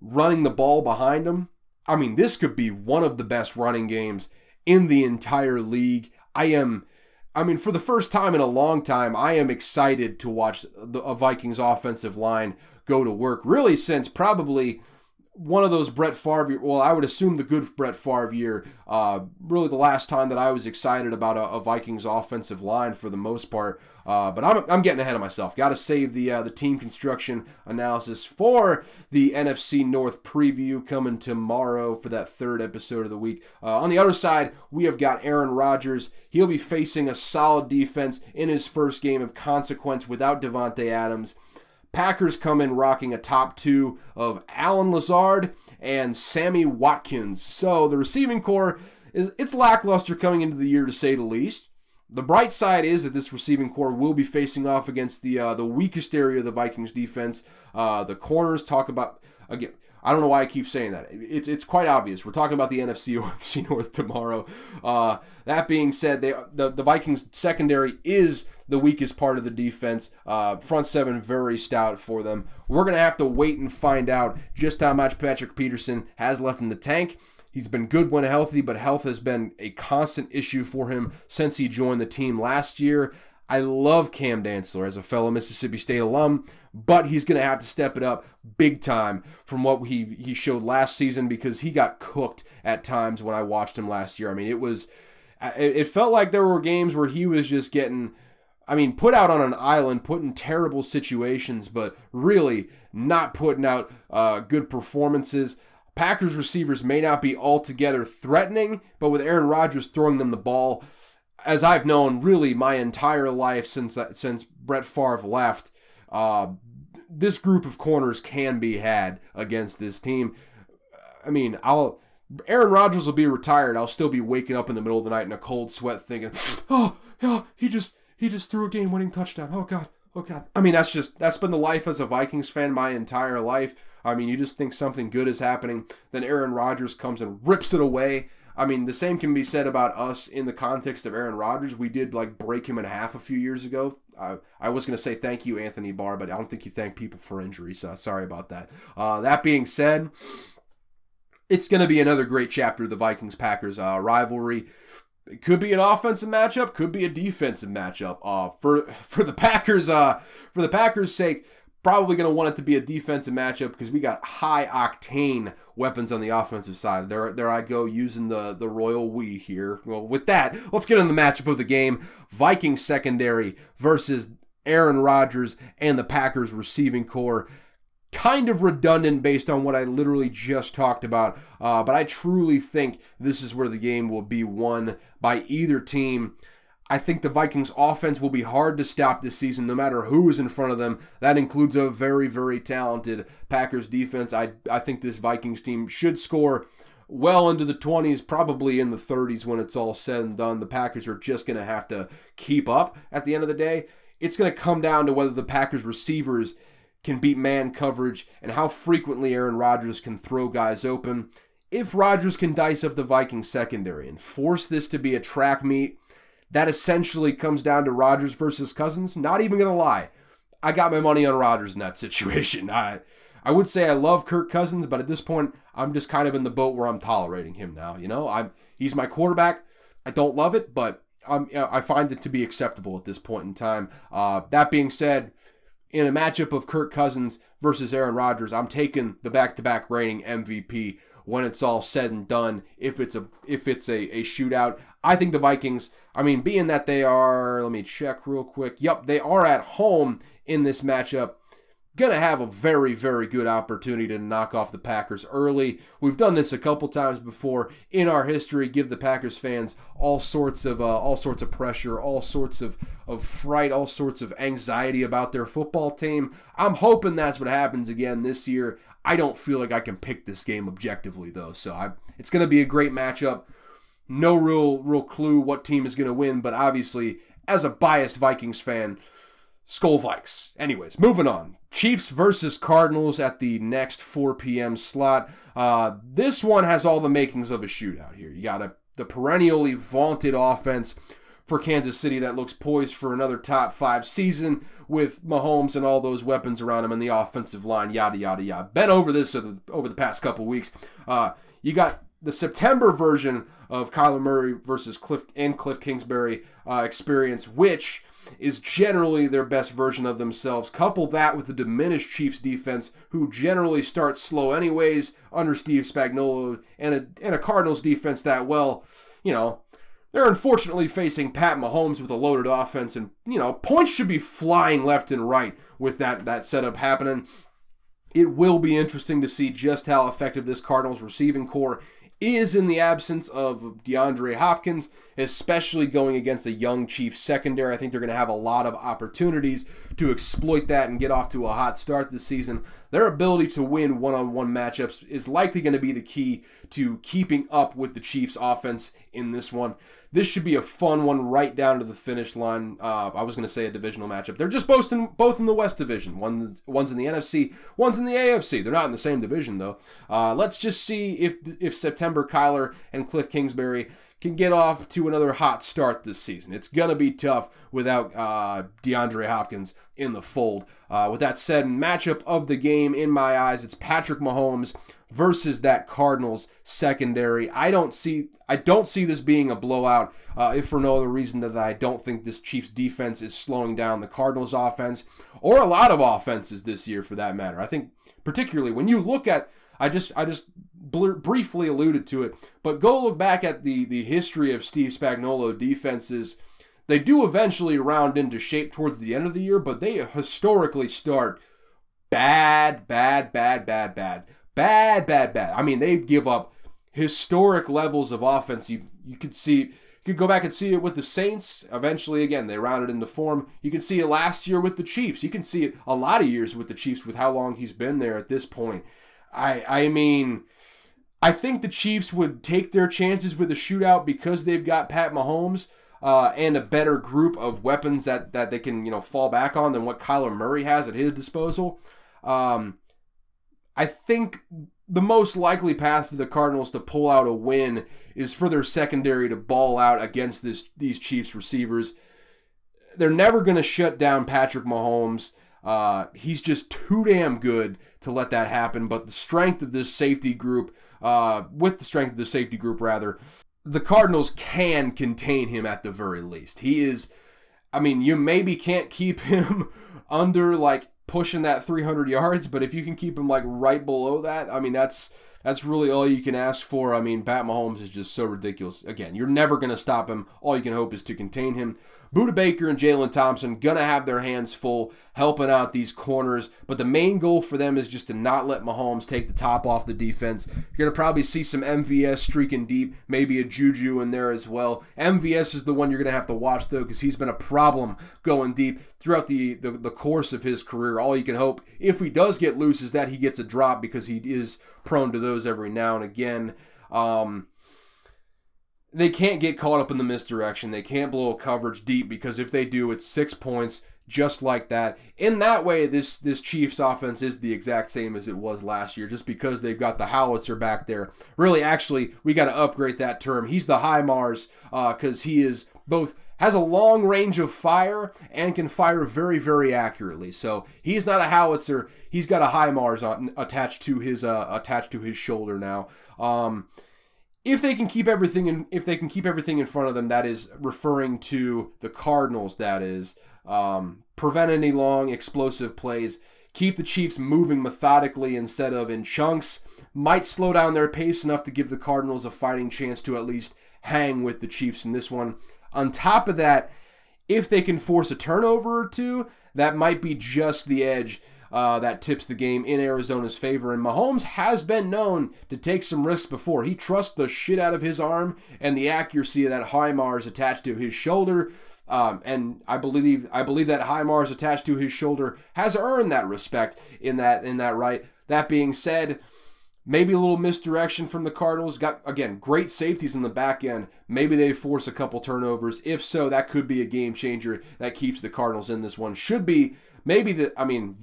running the ball behind him. I mean, this could be one of the best running games in the entire league. I am, I mean, for the first time in a long time, I am excited to watch the a Vikings offensive line go to work. Really, since probably one of those Brett Favre, well, I would assume the good Brett Favre year, uh, really the last time that I was excited about a, a Vikings offensive line for the most part. Uh, but I'm, I'm getting ahead of myself. Got to save the uh, the team construction analysis for the NFC North preview coming tomorrow for that third episode of the week. Uh, on the other side, we have got Aaron Rodgers. He'll be facing a solid defense in his first game of consequence without Davante Adams. Packers come in rocking a top two of Allen Lazard and Sammy Watkins. So the receiving corps is it's lackluster coming into the year to say the least. The bright side is that this receiving corps will be facing off against the uh, the weakest area of the Vikings defense. Uh, the corners talk about again. I don't know why I keep saying that. It's it's quite obvious. We're talking about the NFC or NFC North tomorrow. Uh, that being said, they the, the Vikings secondary is the weakest part of the defense. Uh, front seven very stout for them. We're gonna have to wait and find out just how much Patrick Peterson has left in the tank. He's been good when healthy, but health has been a constant issue for him since he joined the team last year. I love Cam Dantzler as a fellow Mississippi State alum, but he's going to have to step it up big time from what he, he showed last season because he got cooked at times when I watched him last year. I mean, it was, it felt like there were games where he was just getting, I mean, put out on an island, put in terrible situations, but really not putting out uh, good performances. Packers receivers may not be altogether threatening, but with Aaron Rodgers throwing them the ball, as I've known really my entire life since since Brett Favre left, uh, this group of corners can be had against this team. I mean, I'll Aaron Rodgers will be retired. I'll still be waking up in the middle of the night in a cold sweat, thinking, "Oh, yeah, he just he just threw a game-winning touchdown. Oh God, oh God." I mean, that's just that's been the life as a Vikings fan my entire life. I mean, you just think something good is happening, then Aaron Rodgers comes and rips it away. I mean, the same can be said about us in the context of Aaron Rodgers. We did like break him in half a few years ago. Uh, I was going to say thank you, Anthony Barr, but I don't think you thank people for injuries. So sorry about that. Uh, that being said, it's going to be another great chapter of the Vikings Packers uh, rivalry. It could be an offensive matchup, could be a defensive matchup. Uh, for for the Packers, uh, for the Packers' sake, probably going to want it to be a defensive matchup because we got high octane weapons on the offensive side. There, there I go using the the royal we here. Well, with that, let's get in the matchup of the game: Viking secondary versus Aaron Rodgers and the Packers receiving corps. Kind of redundant based on what I literally just talked about, uh, but I truly think this is where the game will be won by either team. I think the Vikings offense will be hard to stop this season no matter who is in front of them. That includes a very, very talented Packers defense. I, I think this Vikings team should score well into the 20s, probably in the 30s when it's all said and done. The Packers are just going to have to keep up at the end of the day. It's going to come down to whether the Packers receivers can beat man coverage and how frequently Aaron Rodgers can throw guys open. If Rodgers can dice up the Vikings secondary and force this to be a track meet, that essentially comes down to Rodgers versus Cousins. Not even gonna lie, I got my money on Rodgers in that situation. I I would say I love Kirk Cousins, but at this point, I'm just kind of in the boat where I'm tolerating him now. You know, I'm he's my quarterback. I don't love it, but I'm, I find it to be acceptable at this point in time. Uh, that being said, in a matchup of Kirk Cousins versus Aaron Rodgers, I'm taking the back-to-back reigning MVP when it's all said and done. If it's a if it's a, a shootout, I think the Vikings. I mean, being that they are, let me check real quick. Yep, they are at home in this matchup going to have a very, very good opportunity to knock off the Packers early. We've done this a couple times before in our history. Give the Packers fans all sorts of uh, all sorts of pressure, all sorts of of fright, all sorts of anxiety about their football team. I'm hoping that's what happens again this year. I don't feel like I can pick this game objectively though, so I, it's going to be a great matchup. No real real clue what team is going to win, but obviously, as a biased Vikings fan. Skol Vikes. Anyways, moving on. Chiefs versus Cardinals at the next 4 p.m. slot. Uh, this one has all the makings of a shootout here. You got a, the perennially vaunted offense for Kansas City that looks poised for another top five season with Mahomes and all those weapons around him and the offensive line, yada, yada, yada. Been over this over the, over the past couple weeks. Uh, you got the September version of Kyler Murray versus Cliff and Cliff Kingsbury uh, experience, which is generally their best version of themselves. Couple that with the diminished Chiefs defense, who generally starts slow anyways under Steve Spagnuolo, and a, and a Cardinals defense that, well, you know, they're unfortunately facing Pat Mahomes with a loaded offense, and, you know, points should be flying left and right with that, that setup happening. It will be interesting to see just how effective this Cardinals receiving corps is in the absence of DeAndre Hopkins, especially going against a young Chiefs secondary. I think they're going to have a lot of opportunities to exploit that and get off to a hot start this season. Their ability to win one on one matchups is likely going to be the key to keeping up with the Chiefs offense in this one. This should be a fun one right down to the finish line. Uh, I was going to say a divisional matchup. They're just both in, both in the West Division. One, one's in the NFC, one's in the AFC. They're not in the same division, though. Uh, let's just see if, if September Kyler and Cliff Kingsbury can get off to another hot start this season. It's going to be tough without uh, DeAndre Hopkins in the fold. Uh, with that said, matchup of the game in my eyes, it's Patrick Mahomes versus that Cardinals secondary. I don't see I don't see this being a blowout, uh, if for no other reason than that I don't think this Chiefs defense is slowing down the Cardinals offense or a lot of offenses this year for that matter. I think particularly when you look at I just I just briefly alluded to it, but go look back at the the history of Steve Spagnuolo defenses. They do eventually round into shape towards the end of the year, but they historically start bad, bad, bad, bad, bad. Bad, bad, bad. I mean, they give up historic levels of offense. You you could see you could go back and see it with the Saints. Eventually, again, they rounded into form. You can see it last year with the Chiefs. You can see it a lot of years with the Chiefs with how long he's been there at this point. I I mean, I think the Chiefs would take their chances with a shootout because they've got Pat Mahomes. Uh, and a better group of weapons that, that they can you know fall back on than what Kyler Murray has at his disposal. Um, I think the most likely path for the Cardinals to pull out a win is for their secondary to ball out against this these Chiefs receivers. They're never going to shut down Patrick Mahomes. Uh, he's just too damn good to let that happen. But the strength of this safety group, uh, with the strength of the safety group, rather, the Cardinals can contain him at the very least. He is, I mean, you maybe can't keep him under like pushing that 300 yards, but if you can keep him like right below that, I mean that's that's really all you can ask for. I mean, Pat Mahomes is just so ridiculous. Again, you're never going to stop him. All you can hope is to contain him. Budda Baker and Jalen Thompson gonna have their hands full helping out these corners, but the main goal for them is just to not let Mahomes take the top off the defense. You're gonna probably see some MVS streaking deep, maybe a Juju in there as well. MVS is the one you're gonna have to watch though, because he's been a problem going deep throughout the, the the course of his career. All you can hope, if he does get loose, is that he gets a drop because he is prone to those every now and again. Um, they can't get caught up in the misdirection. They can't blow a coverage deep because if they do, it's six points just like that. In that way, this this Chiefs offense is the exact same as it was last year, just because they've got the howitzer back there. Really, actually, we got to upgrade that term. He's the HIMARS because uh, he is both has a long range of fire and can fire very very accurately. So he's not a howitzer. He's got a HIMARS on, attached to his uh, attached to his shoulder now. Um, if they can keep everything in if they can keep everything in front of them that is referring to the cardinals that is um, prevent any long explosive plays keep the chiefs moving methodically instead of in chunks might slow down their pace enough to give the cardinals a fighting chance to at least hang with the chiefs in this one. On top of that if they can force a turnover or two that might be just the edge uh, that tips the game in Arizona's favor. And Mahomes has been known to take some risks before. He trusts the shit out of his arm and the accuracy of that HIMARS attached to his shoulder. Um, and I believe I believe that HIMARS attached to his shoulder has earned that respect in that in that right. That being said, maybe a little misdirection from the Cardinals. Got again great safeties in the back end. Maybe they force a couple turnovers. If so, that could be a game changer that keeps the Cardinals in this one. Should be maybe the I mean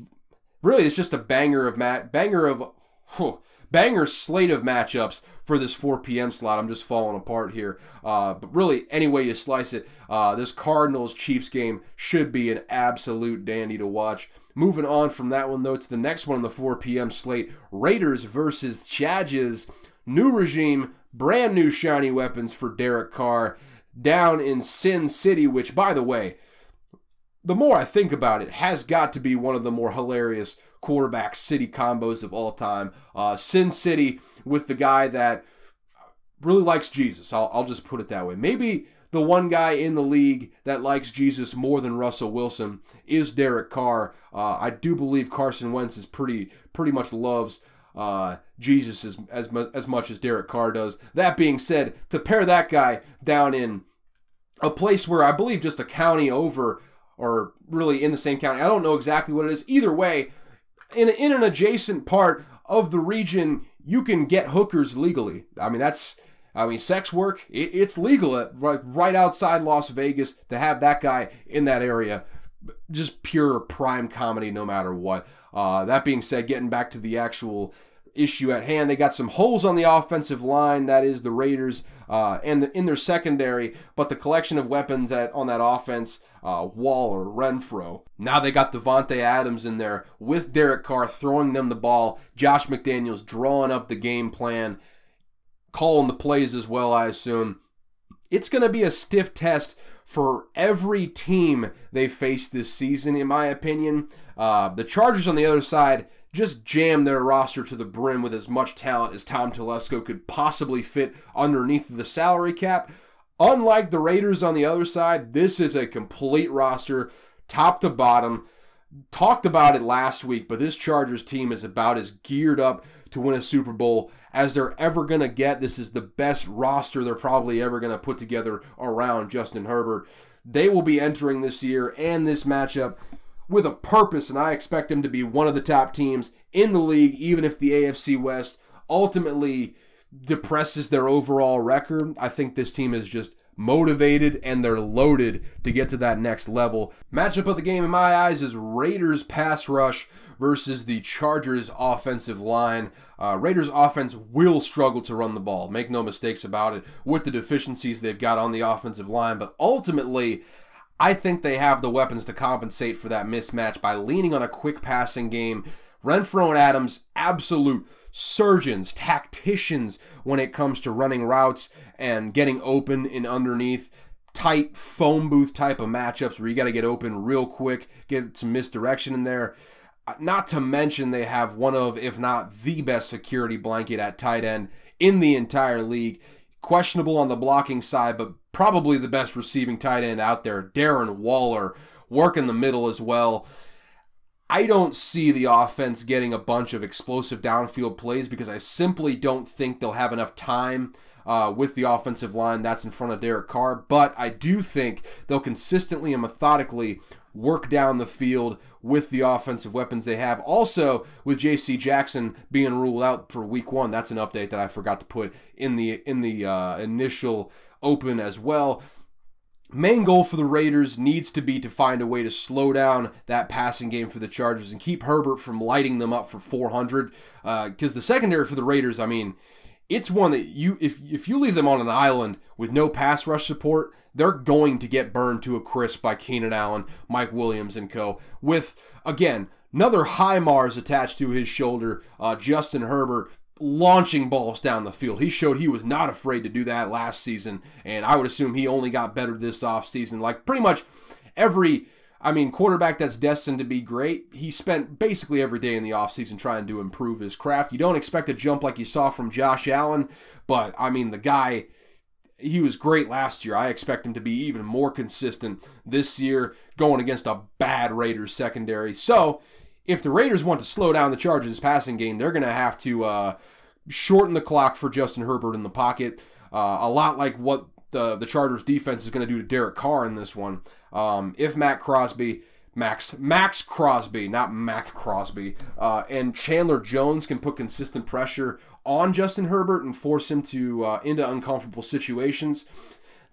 really it's just a banger of mat banger of whew, banger slate of matchups for this 4 p.m. slot. I'm just falling apart here. Uh, but really, any way you slice it, uh, this Cardinals Chiefs game should be an absolute dandy to watch. Moving on from that one, though, to the next one on the 4 p.m. slate Raiders versus Chargers. New regime, brand new shiny weapons for Derek Carr down in Sin City, which, by the way, the more I think about it, has got to be one of the more hilarious quarterback city combos of all time. Uh, Sin City with the guy that really likes Jesus. I'll, I'll just put it that way. Maybe the one guy in the league that likes Jesus more than Russell Wilson is Derek Carr. Uh, I do believe Carson Wentz is pretty pretty much loves uh, Jesus as, as as much as Derek Carr does. That being said, to pair that guy down in a place where I believe just a county over or really in the same county. I don't know exactly what it is. Either way, in, in an adjacent part of the region, you can get hookers legally. I mean, that's, I mean, sex work, it, it's legal at, right, right outside Las Vegas to have that guy in that area. Just pure prime comedy, no matter what. Uh, that being said, getting back to the actual issue at hand. They got some holes on the offensive line, that is the Raiders, uh, and the, in their secondary, but the collection of weapons at, on that offense, uh, Waller, Renfro. Now they got Davante Adams in there with Derek Carr throwing them the ball. Josh McDaniels drawing up the game plan, calling the plays as well, I assume. It's going to be a stiff test for every team they face this season, in my opinion. Uh, the Chargers on the other side just jam their roster to the brim with as much talent as Tom Telesco could possibly fit underneath the salary cap. Unlike the Raiders on the other side, this is a complete roster, top to bottom. Talked about it last week, but this Chargers team is about as geared up to win a Super Bowl as they're ever going to get. This is the best roster they're probably ever going to put together around Justin Herbert. They will be entering this year and this matchup with a purpose, and I expect them to be one of the top teams in the league, even if the AFC West ultimately depresses their overall record. I think this team is just motivated and they're loaded to get to that next level. Matchup of the game in my eyes is Raiders pass rush versus the Chargers offensive line. Uh, Raiders offense will struggle to run the ball. Make no mistakes about it with the deficiencies they've got on the offensive line, but ultimately I think they have the weapons to compensate for that mismatch by leaning on a quick passing game. Renfro and Adams, absolute surgeons, tacticians when it comes to running routes and getting open in underneath tight phone booth type of matchups where you got to get open real quick, get some misdirection in there. Uh, not to mention they have one of, if not the best security blanket at tight end in the entire league. Questionable on the blocking side, but probably the best receiving tight end out there, Darren Waller, working the middle as well. I don't see the offense getting a bunch of explosive downfield plays because I simply don't think they'll have enough time uh, with the offensive line that's in front of Derek Carr. But I do think they'll consistently and methodically work down the field with the offensive weapons they have. Also, with J.C. Jackson being ruled out for Week One, that's an update that I forgot to put in the in the uh, initial open as well. Main goal for the Raiders needs to be to find a way to slow down that passing game for the Chargers and keep Herbert from lighting them up for 400. Because uh, the secondary for the Raiders, I mean, it's one that you if if you leave them on an island with no pass rush support, they're going to get burned to a crisp by Keenan Allen, Mike Williams, and co. With again another HIMARS attached to his shoulder, uh, Justin Herbert launching balls down the field. He showed he was not afraid to do that last season, and I would assume he only got better this offseason. Like pretty much every I mean, quarterback that's destined to be great, he spent basically every day in the offseason trying to improve his craft. You don't expect a jump like you saw from Josh Allen, but I mean, the guy, he was great last year. I expect him to be even more consistent this year going against a bad Raiders secondary. So, if the Raiders want to slow down the Chargers' passing game, they're going to have to uh, shorten the clock for Justin Herbert in the pocket. Uh, a lot like what the the Chargers defense is going to do to Derek Carr in this one. Um, if Matt Crosby, Max Max Crosby, not Mac Crosby, uh, and Chandler Jones can put consistent pressure on Justin Herbert and force him to uh, into uncomfortable situations.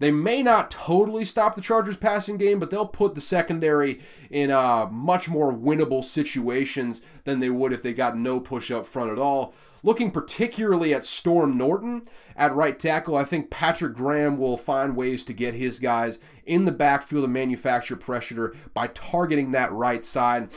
They may not totally stop the Chargers passing game, but they'll put the secondary in uh, much more winnable situations than they would if they got no push up front at all. Looking particularly at Storm Norton at right tackle, I think Patrick Graham will find ways to get his guys in the backfield and manufacture pressure by targeting that right side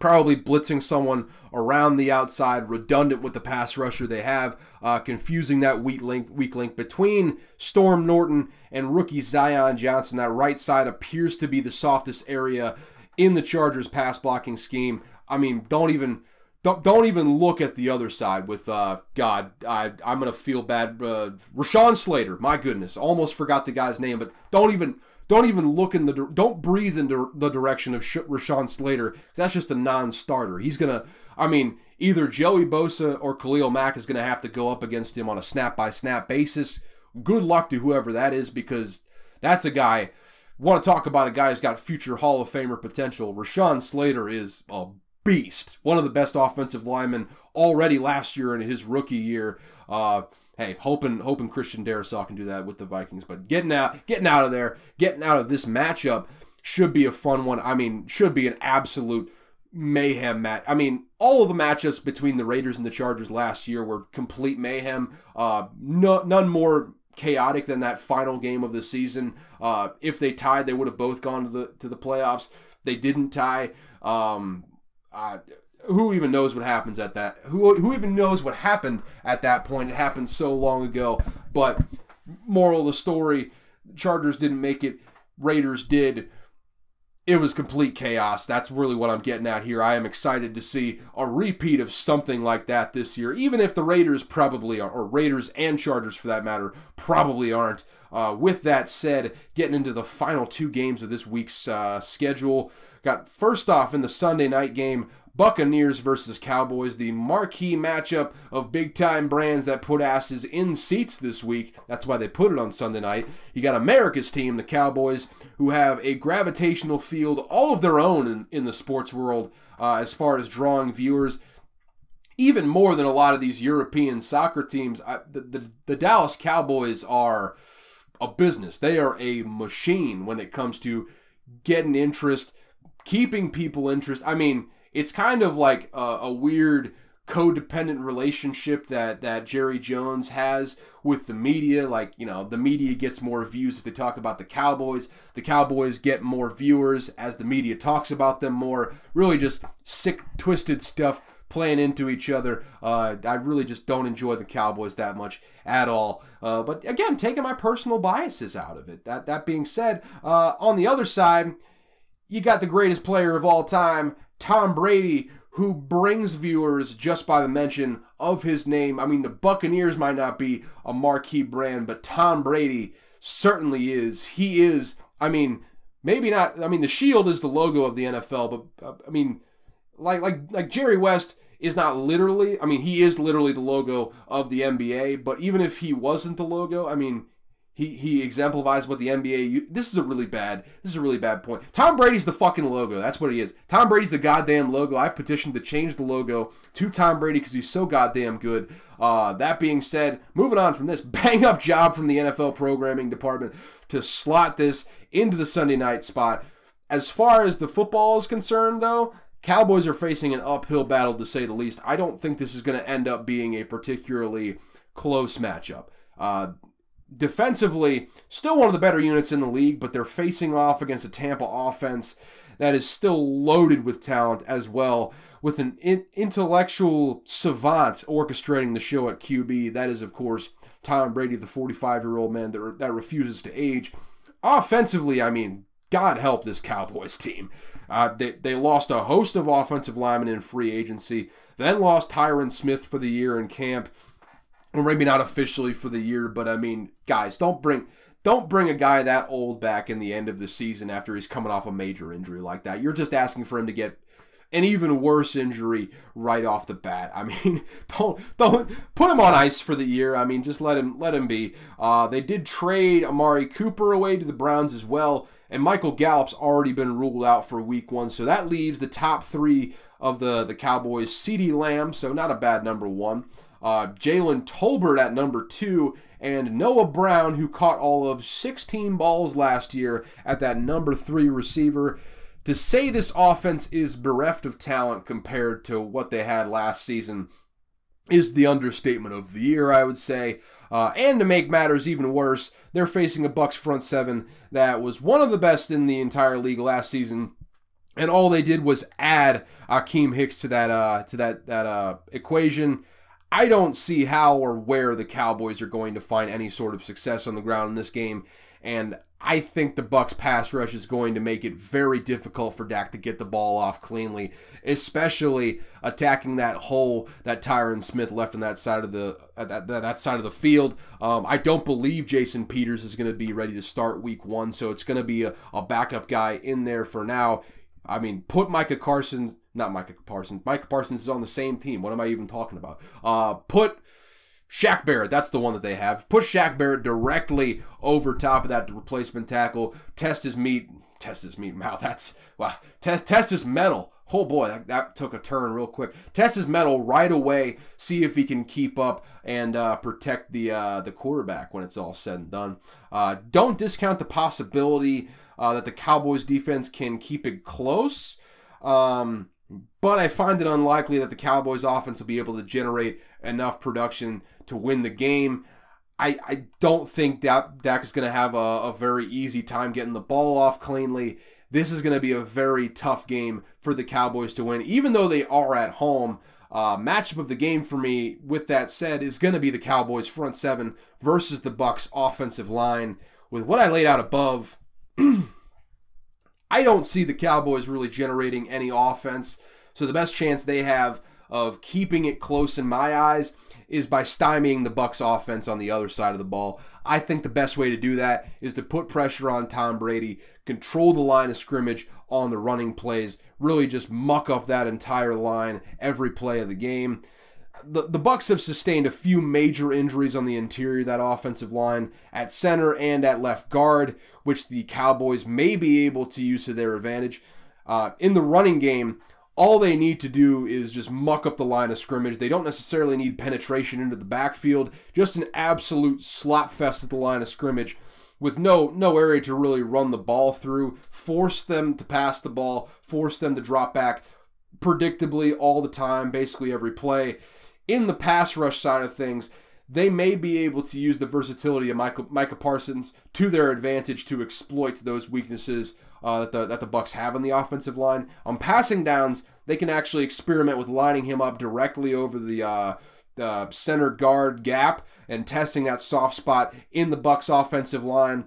probably blitzing someone around the outside, redundant with the pass rusher they have, uh, confusing that weak link, weak link between Storm Norton and rookie Zion Johnson. That right side appears to be the softest area in the Chargers pass blocking scheme. I mean, don't even don't, don't even look at the other side with uh, God. I I'm gonna feel bad. Uh, Rashawn Slater, my goodness, almost forgot the guy's name, but don't even don't even look in the don't breathe into the direction of Rashawn Slater. That's just a non-starter. He's gonna. I mean, either Joey Bosa or Khalil Mack is gonna have to go up against him on a snap-by-snap basis. Good luck to whoever that is because that's a guy. Want to talk about a guy who's got future Hall of Famer potential? Rashawn Slater is a beast, one of the best offensive linemen already last year in his rookie year. Uh, hey, hoping hoping Christian Darrisaw can do that with the Vikings, but getting out getting out of there, getting out of this matchup should be a fun one. I mean, should be an absolute mayhem match. I mean, all of the matchups between the Raiders and the Chargers last year were complete mayhem. Uh, no, none more chaotic than that final game of the season. Uh, if they tied, they would have both gone to the to the playoffs. They didn't tie. Um, uh, who even knows what happens at that? Who who even knows what happened at that point? It happened so long ago. But moral of the story: Chargers didn't make it. Raiders did it was complete chaos. That's really what I'm getting at here. I am excited to see a repeat of something like that this year, even if the Raiders probably are, or Raiders and Chargers for that matter, probably aren't. Uh, with that said, getting into the final two games of this week's uh, schedule, got first off in the Sunday night game, Buccaneers versus Cowboys, the marquee matchup of big time brands that put asses in seats this week. That's why they put it on Sunday night. You got America's team, the Cowboys, who have a gravitational field all of their own in, in the sports world uh, as far as drawing viewers. Even more than a lot of these European soccer teams, I, the, the, the Dallas Cowboys are a business. They are a machine when it comes to getting interest, keeping people interest. I mean, it's kind of like a, a weird codependent relationship that that Jerry Jones has with the media. Like you know the media gets more views if they talk about the Cowboys. The Cowboys get more viewers as the media talks about them more. Really just sick twisted stuff playing into each other. Uh, I really just don't enjoy the Cowboys that much at all. Uh, but again taking my personal biases out of it. That that being said uh, on the other side you got the greatest player of all time Tom Brady, who brings viewers just by the mention of his name. I mean, the Buccaneers might not be a marquee brand, but Tom Brady certainly is. He is, I mean, maybe not, I mean, the shield is the logo of the NFL, but uh, I mean, like, like, like Jerry West is not literally, I mean, he is literally the logo of the NBA, but even if he wasn't the logo, I mean, he he exemplifies what the NBA. This is a really bad. This is a really bad point. Tom Brady's the fucking logo. That's what he is. Tom Brady's the goddamn logo. I petitioned to change the logo to Tom Brady because he's so goddamn good. Uh, that being said, moving on from this bang up job from the NFL programming department to slot this into the Sunday night spot. As far as the football is concerned, though, Cowboys are facing an uphill battle to say the least. I don't think this is going to end up being a particularly close matchup. Uh, defensively, still one of the better units in the league, but they're facing off against a Tampa offense that is still loaded with talent as well, with an in- intellectual savant orchestrating the show at QB. That is, of course, Tom Brady, the 45 year old man that, that refuses to age. Offensively, I mean, God help this Cowboys team. Uh, they, they lost a host of offensive linemen in free agency, then lost Tyron Smith for the year in camp or maybe not officially for the year, but I mean, guys, don't bring don't bring a guy that old back in the end of the season after he's coming off a major injury like that. You're just asking for him to get an even worse injury right off the bat. I mean, don't don't put him on ice for the year. I mean, just let him let him be. Uh, they did trade Amari Cooper away to the Browns as well, and Michael Gallup's already been ruled out for Week One, so that leaves the top three of the the Cowboys: CeeDee Lamb, so not a bad number one uh, Jalen Tolbert at number two, and Noah Brown, who caught all of 16 balls last year at that number three receiver. To say this offense is bereft of talent compared to what they had last season is the understatement of the year, I would say. Uh, and to make matters even worse, they're facing a Bucs front seven that was one of the best in the entire league last season, and all they did was add Akiem Hicks to that uh, to that that uh, equation. I don't see how or where the Cowboys are going to find any sort of success on the ground in this game, and I think the Bucs pass rush is going to make it very difficult for Dak to get the ball off cleanly, especially attacking that hole that Tyron Smith left on that side of the uh, that, that side of the field. Um, I don't believe Jason Peters is going to be ready to start Week One, so it's going to be a, a backup guy in there for now. I mean, put Micah Parsons, not Micah Parsons. Micah Parsons is on the same team. What am I even talking about? Uh, put Shaq Barrett, that's the one that they have. Put Shaq Barrett directly over top of that replacement tackle. Test his meat. Test his meat. Wow, that's wow. Test test his metal. Oh boy, that, that took a turn real quick. Test his metal right away. See if he can keep up and uh, protect the uh, the quarterback when it's all said and done. Uh, don't discount the possibility uh, that the Cowboys defense can keep it close. Um, but I find it unlikely that the Cowboys offense will be able to generate enough production to win the game. I, I don't think Dak, Dak is going to have a, a very easy time getting the ball off cleanly. This is going to be a very tough game for the Cowboys to win, even though they are at home. Uh, matchup of the game for me, with that said, is going to be the Cowboys front seven versus the Bucs offensive line. With what I laid out above, I don't see the Cowboys really generating any offense. So the best chance they have of keeping it close in my eyes is by stymieing the Bucs offense on the other side of the ball. I think the best way to do that is to put pressure on Tom Brady, control the line of scrimmage on the running plays, really just muck up that entire line every play of the game. The, the Bucs have sustained a few major injuries on the interior of that offensive line at center and at left guard, which the Cowboys may be able to use to their advantage. Uh, in the running game, all they need to do is just muck up the line of scrimmage. They don't necessarily need penetration into the backfield, just an absolute slap fest at the line of scrimmage with no no area to really run the ball through, force them to pass the ball, force them to drop back predictably all the time, basically every play. In the pass rush side of things, they may be able to use the versatility of Micah Parsons to their advantage to exploit those weaknesses uh, that the that the Bucs have on the offensive line. On passing downs, they can actually experiment with lining him up directly over the uh, the center guard gap and testing that soft spot in the Bucs offensive line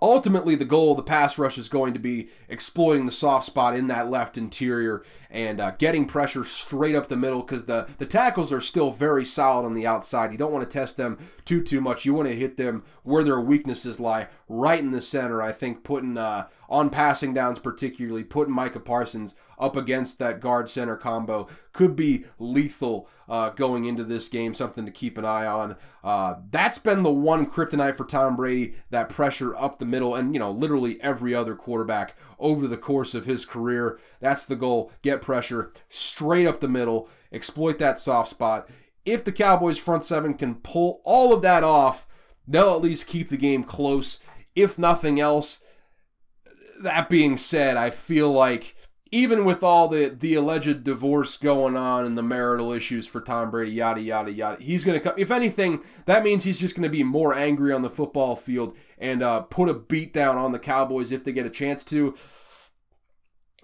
ultimately the goal of the pass rush is going to be exploiting the soft spot in that left interior and uh, getting pressure straight up the middle because the, the tackles are still very solid on the outside. You don't want to test them too too much. You want to hit them where their weaknesses lie right in the center i think putting uh, on passing downs particularly putting micah parsons up against that guard center combo could be lethal uh, going into this game. Something to keep an eye on. Uh, that's been the one kryptonite for Tom Brady. That pressure up the middle, and you know, literally every other quarterback over the course of his career. That's the goal. Get pressure straight up the middle. Exploit that soft spot. If the Cowboys front seven can pull all of that off, they'll at least keep the game close. If nothing else, that being said, I feel like even with all the the alleged divorce going on and the marital issues for Tom Brady, yada yada yada, he's gonna come. If anything, that means he's just gonna be more angry on the football field and uh, put a beat down on the Cowboys if they get a chance to.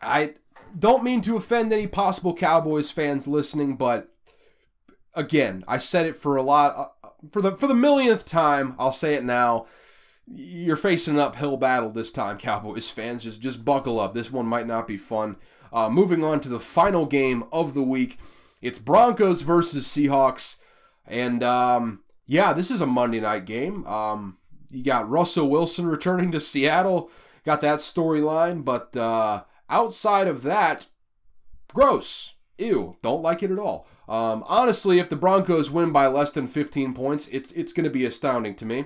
I don't mean to offend any possible Cowboys fans listening, but again, I said it for a lot uh, for the for the millionth time. I'll say it now you're facing an uphill battle this time, Cowboys fans. Just just buckle up. This one might not be fun. Uh, moving on to the final game of the week, it's Broncos versus Seahawks, and um, yeah, this is a Monday night game. Um, you got Russell Wilson returning to Seattle. Got that storyline, but uh, outside of that, gross. Ew, don't like it at all. Um, honestly, if the Broncos win by less than 15 points, it's it's going to be astounding to me.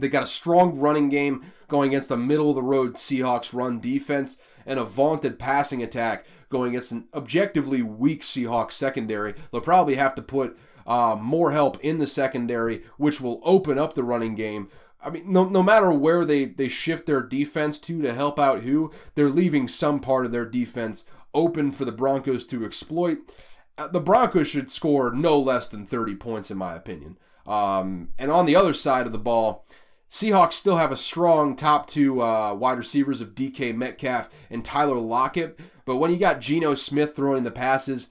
They got a strong running game going against a middle of the road Seahawks run defense and a vaunted passing attack going against an objectively weak Seahawks secondary. They'll probably have to put uh, more help in the secondary, which will open up the running game. I mean, no, no matter where they, they shift their defense to to help out who, they're leaving some part of their defense open for the Broncos to exploit. Uh, the Broncos should score no less than 30 points, in my opinion. Um, and on the other side of the ball, Seahawks still have a strong top two uh, wide receivers of DK Metcalf and Tyler Lockett, but when you got Geno Smith throwing the passes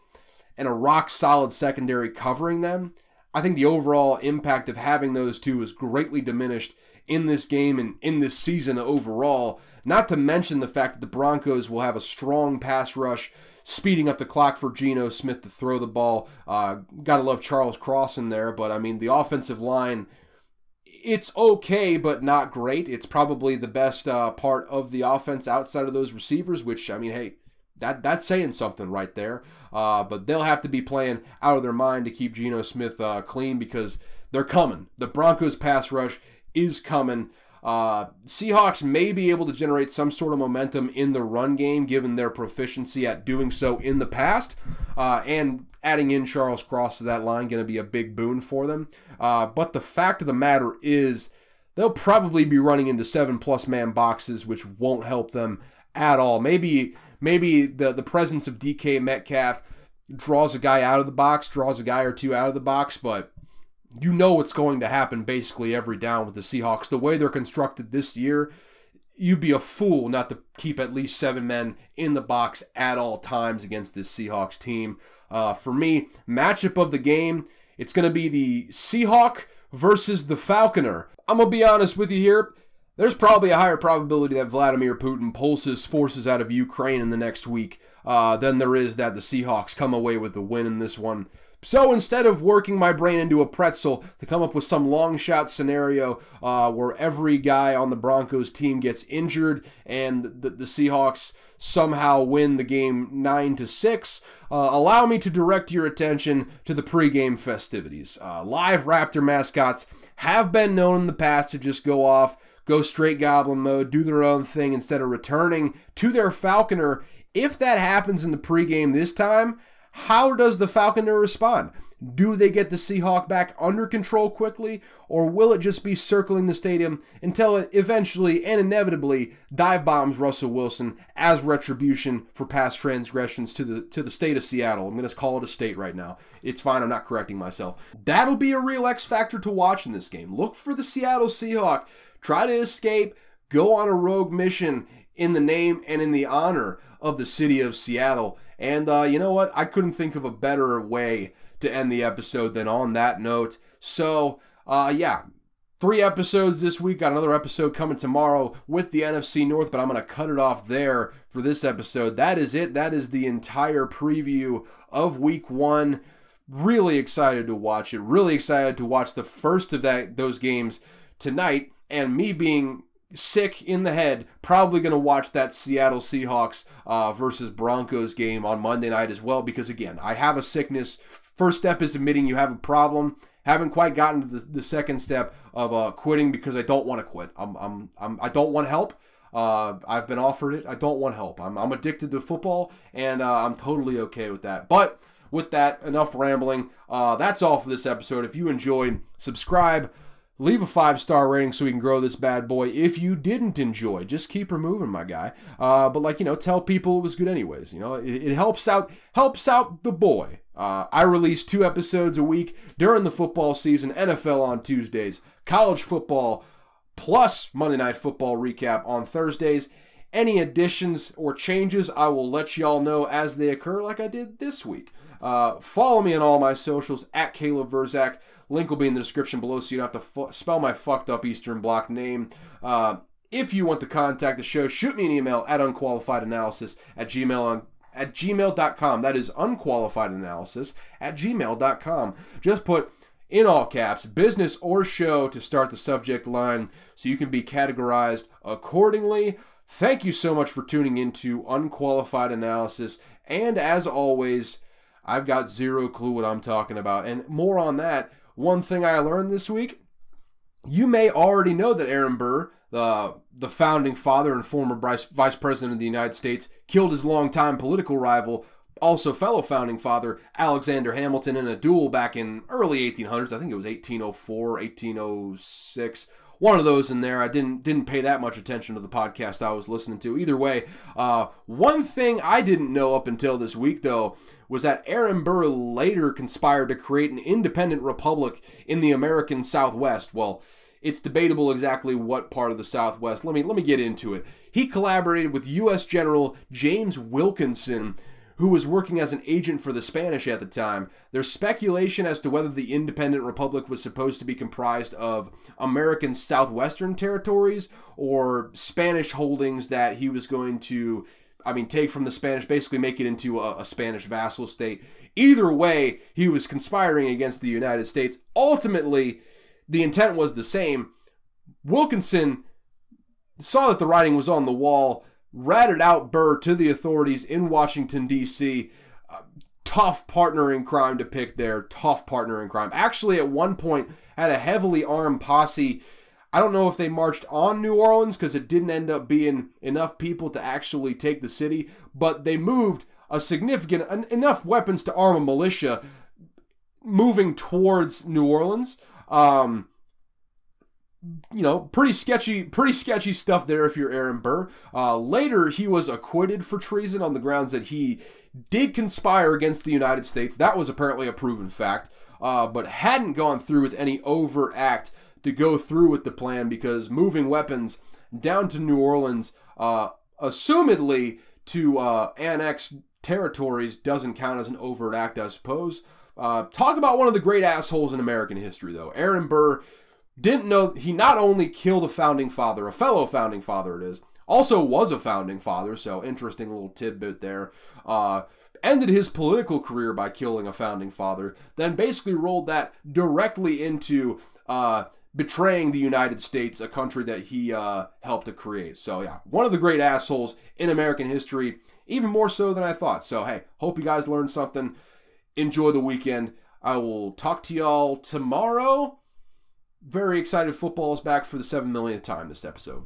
and a rock solid secondary covering them, I think the overall impact of having those two is greatly diminished in this game and in this season overall. Not to mention the fact that the Broncos will have a strong pass rush, speeding up the clock for Geno Smith to throw the ball. Uh, gotta love Charles Cross in there, but I mean, the offensive line it's okay, but not great. It's probably the best uh, part of the offense outside of those receivers, which, I mean, hey, that that's saying something right there. Uh, but they'll have to be playing out of their mind to keep Geno Smith uh, clean because they're coming. The Broncos pass rush is coming. Uh, Seahawks may be able to generate some sort of momentum in the run game given their proficiency at doing so in the past. Uh, and adding in Charles Cross to that line going to be a big boon for them. Uh, but the fact of the matter is, they'll probably be running into seven plus man boxes, which won't help them at all. Maybe maybe the the presence of DK Metcalf draws a guy out of the box, draws a guy or two out of the box, but you know what's going to happen basically every down with the Seahawks. The way they're constructed this year, you'd be a fool not to keep at least seven men in the box at all times against this Seahawks team. Uh, for me, matchup of the game, it's going to be the Seahawk versus the Falconer. I'm going to be honest with you here. There's probably a higher probability that Vladimir Putin pulls his forces out of Ukraine in the next week uh, than there is that the Seahawks come away with the win in this one. So instead of working my brain into a pretzel to come up with some long shot scenario uh, where every guy on the Broncos team gets injured and the, the Seahawks somehow win the game 9 to 6, uh, allow me to direct your attention to the pregame festivities. Uh, live Raptor mascots have been known in the past to just go off, go straight goblin mode, do their own thing instead of returning to their Falconer. If that happens in the pregame this time, how does the Falconer respond? Do they get the Seahawk back under control quickly, or will it just be circling the stadium until it eventually and inevitably dive bombs Russell Wilson as retribution for past transgressions to the to the state of Seattle? I'm to call it a state right now. It's fine. I'm not correcting myself. That'll be a real X factor to watch in this game. Look for the Seattle Seahawk try to escape, go on a rogue mission in the name and in the honor of the city of Seattle and uh, you know what? I couldn't think of a better way to end the episode than on that note. So, uh, yeah, three episodes this week. Got another episode coming tomorrow with the NFC North, but I'm going to cut it off there for this episode. That is it. That is the entire preview of week one. Really excited to watch it. Really excited to watch the first of that those games tonight. And me being sick in the head, probably going to watch that Seattle Seahawks uh, versus Broncos game on Monday night as well because, again, I have a sickness. First step is admitting you have a problem. Haven't quite gotten to the, the second step of uh, quitting because I don't want to quit. I'm, I'm, I'm, I don't want help. Uh, I've been offered it. I don't want help. I'm, I'm addicted to football, and uh, I'm totally okay with that. But with that, enough rambling. Uh, that's all for this episode. If you enjoyed, subscribe leave a five star rating so we can grow this bad boy. If you didn't enjoy, just keep removing my guy. Uh, but like you know, tell people it was good anyways. You know, it, it helps out helps out the boy. Uh, I release two episodes a week during the football season. NFL on Tuesdays, college football plus Monday Night Football recap on Thursdays. Any additions or changes, I will let y'all know as they occur, like I did this week. Uh, follow me on all my socials at Caleb Verzak. Link will be in the description below so you don't have to spell my fucked up Eastern Bloc name. Uh, if you want to contact the show, shoot me an email at unqualifiedanalysis at gmail on at gmail.com. That is unqualified analysis at gmail.com. Just put in all caps, business or show to start the subject line so you can be categorized accordingly. Thank you so much for tuning into Unqualified Analysis. And as always, I've got zero clue what I'm talking about. And more on that, one thing I learned this week you may already know that Aaron Burr, the, the founding father and former vice president of the United States, killed his longtime political rival, also fellow founding father, Alexander Hamilton, in a duel back in early 1800s. I think it was 1804, 1806 one of those in there. I didn't didn't pay that much attention to the podcast I was listening to. Either way, uh, one thing I didn't know up until this week though was that Aaron Burr later conspired to create an independent republic in the American Southwest. Well, it's debatable exactly what part of the Southwest. Let me let me get into it. He collaborated with U.S. General James Wilkinson who was working as an agent for the Spanish at the time. There's speculation as to whether the independent republic was supposed to be comprised of American southwestern territories or Spanish holdings that he was going to, I mean, take from the Spanish, basically make it into a, a Spanish vassal state. Either way, he was conspiring against the United States. Ultimately, the intent was the same. Wilkinson saw that the writing was on the wall ratted out Burr to the authorities in Washington, D.C. Uh, tough partner in crime to pick there. Tough partner in crime. Actually, at one point, had a heavily armed posse. I don't know if they marched on New Orleans because it didn't end up being enough people to actually take the city, but they moved a significant enough weapons to arm a militia moving towards New Orleans. Um, you know, pretty sketchy, pretty sketchy stuff there if you're Aaron Burr. Uh, later, he was acquitted for treason on the grounds that he did conspire against the United States. That was apparently a proven fact, uh, but hadn't gone through with any overt act to go through with the plan because moving weapons down to New Orleans, uh, assumedly to uh, annex territories, doesn't count as an overt act, I suppose. Uh, talk about one of the great assholes in American history, though. Aaron Burr didn't know he not only killed a founding father, a fellow founding father it is, also was a founding father, so interesting little tidbit there. Uh, ended his political career by killing a founding father, then basically rolled that directly into uh, betraying the United States, a country that he uh, helped to create. So, yeah, one of the great assholes in American history, even more so than I thought. So, hey, hope you guys learned something. Enjoy the weekend. I will talk to y'all tomorrow very excited football is back for the 7 millionth time this episode.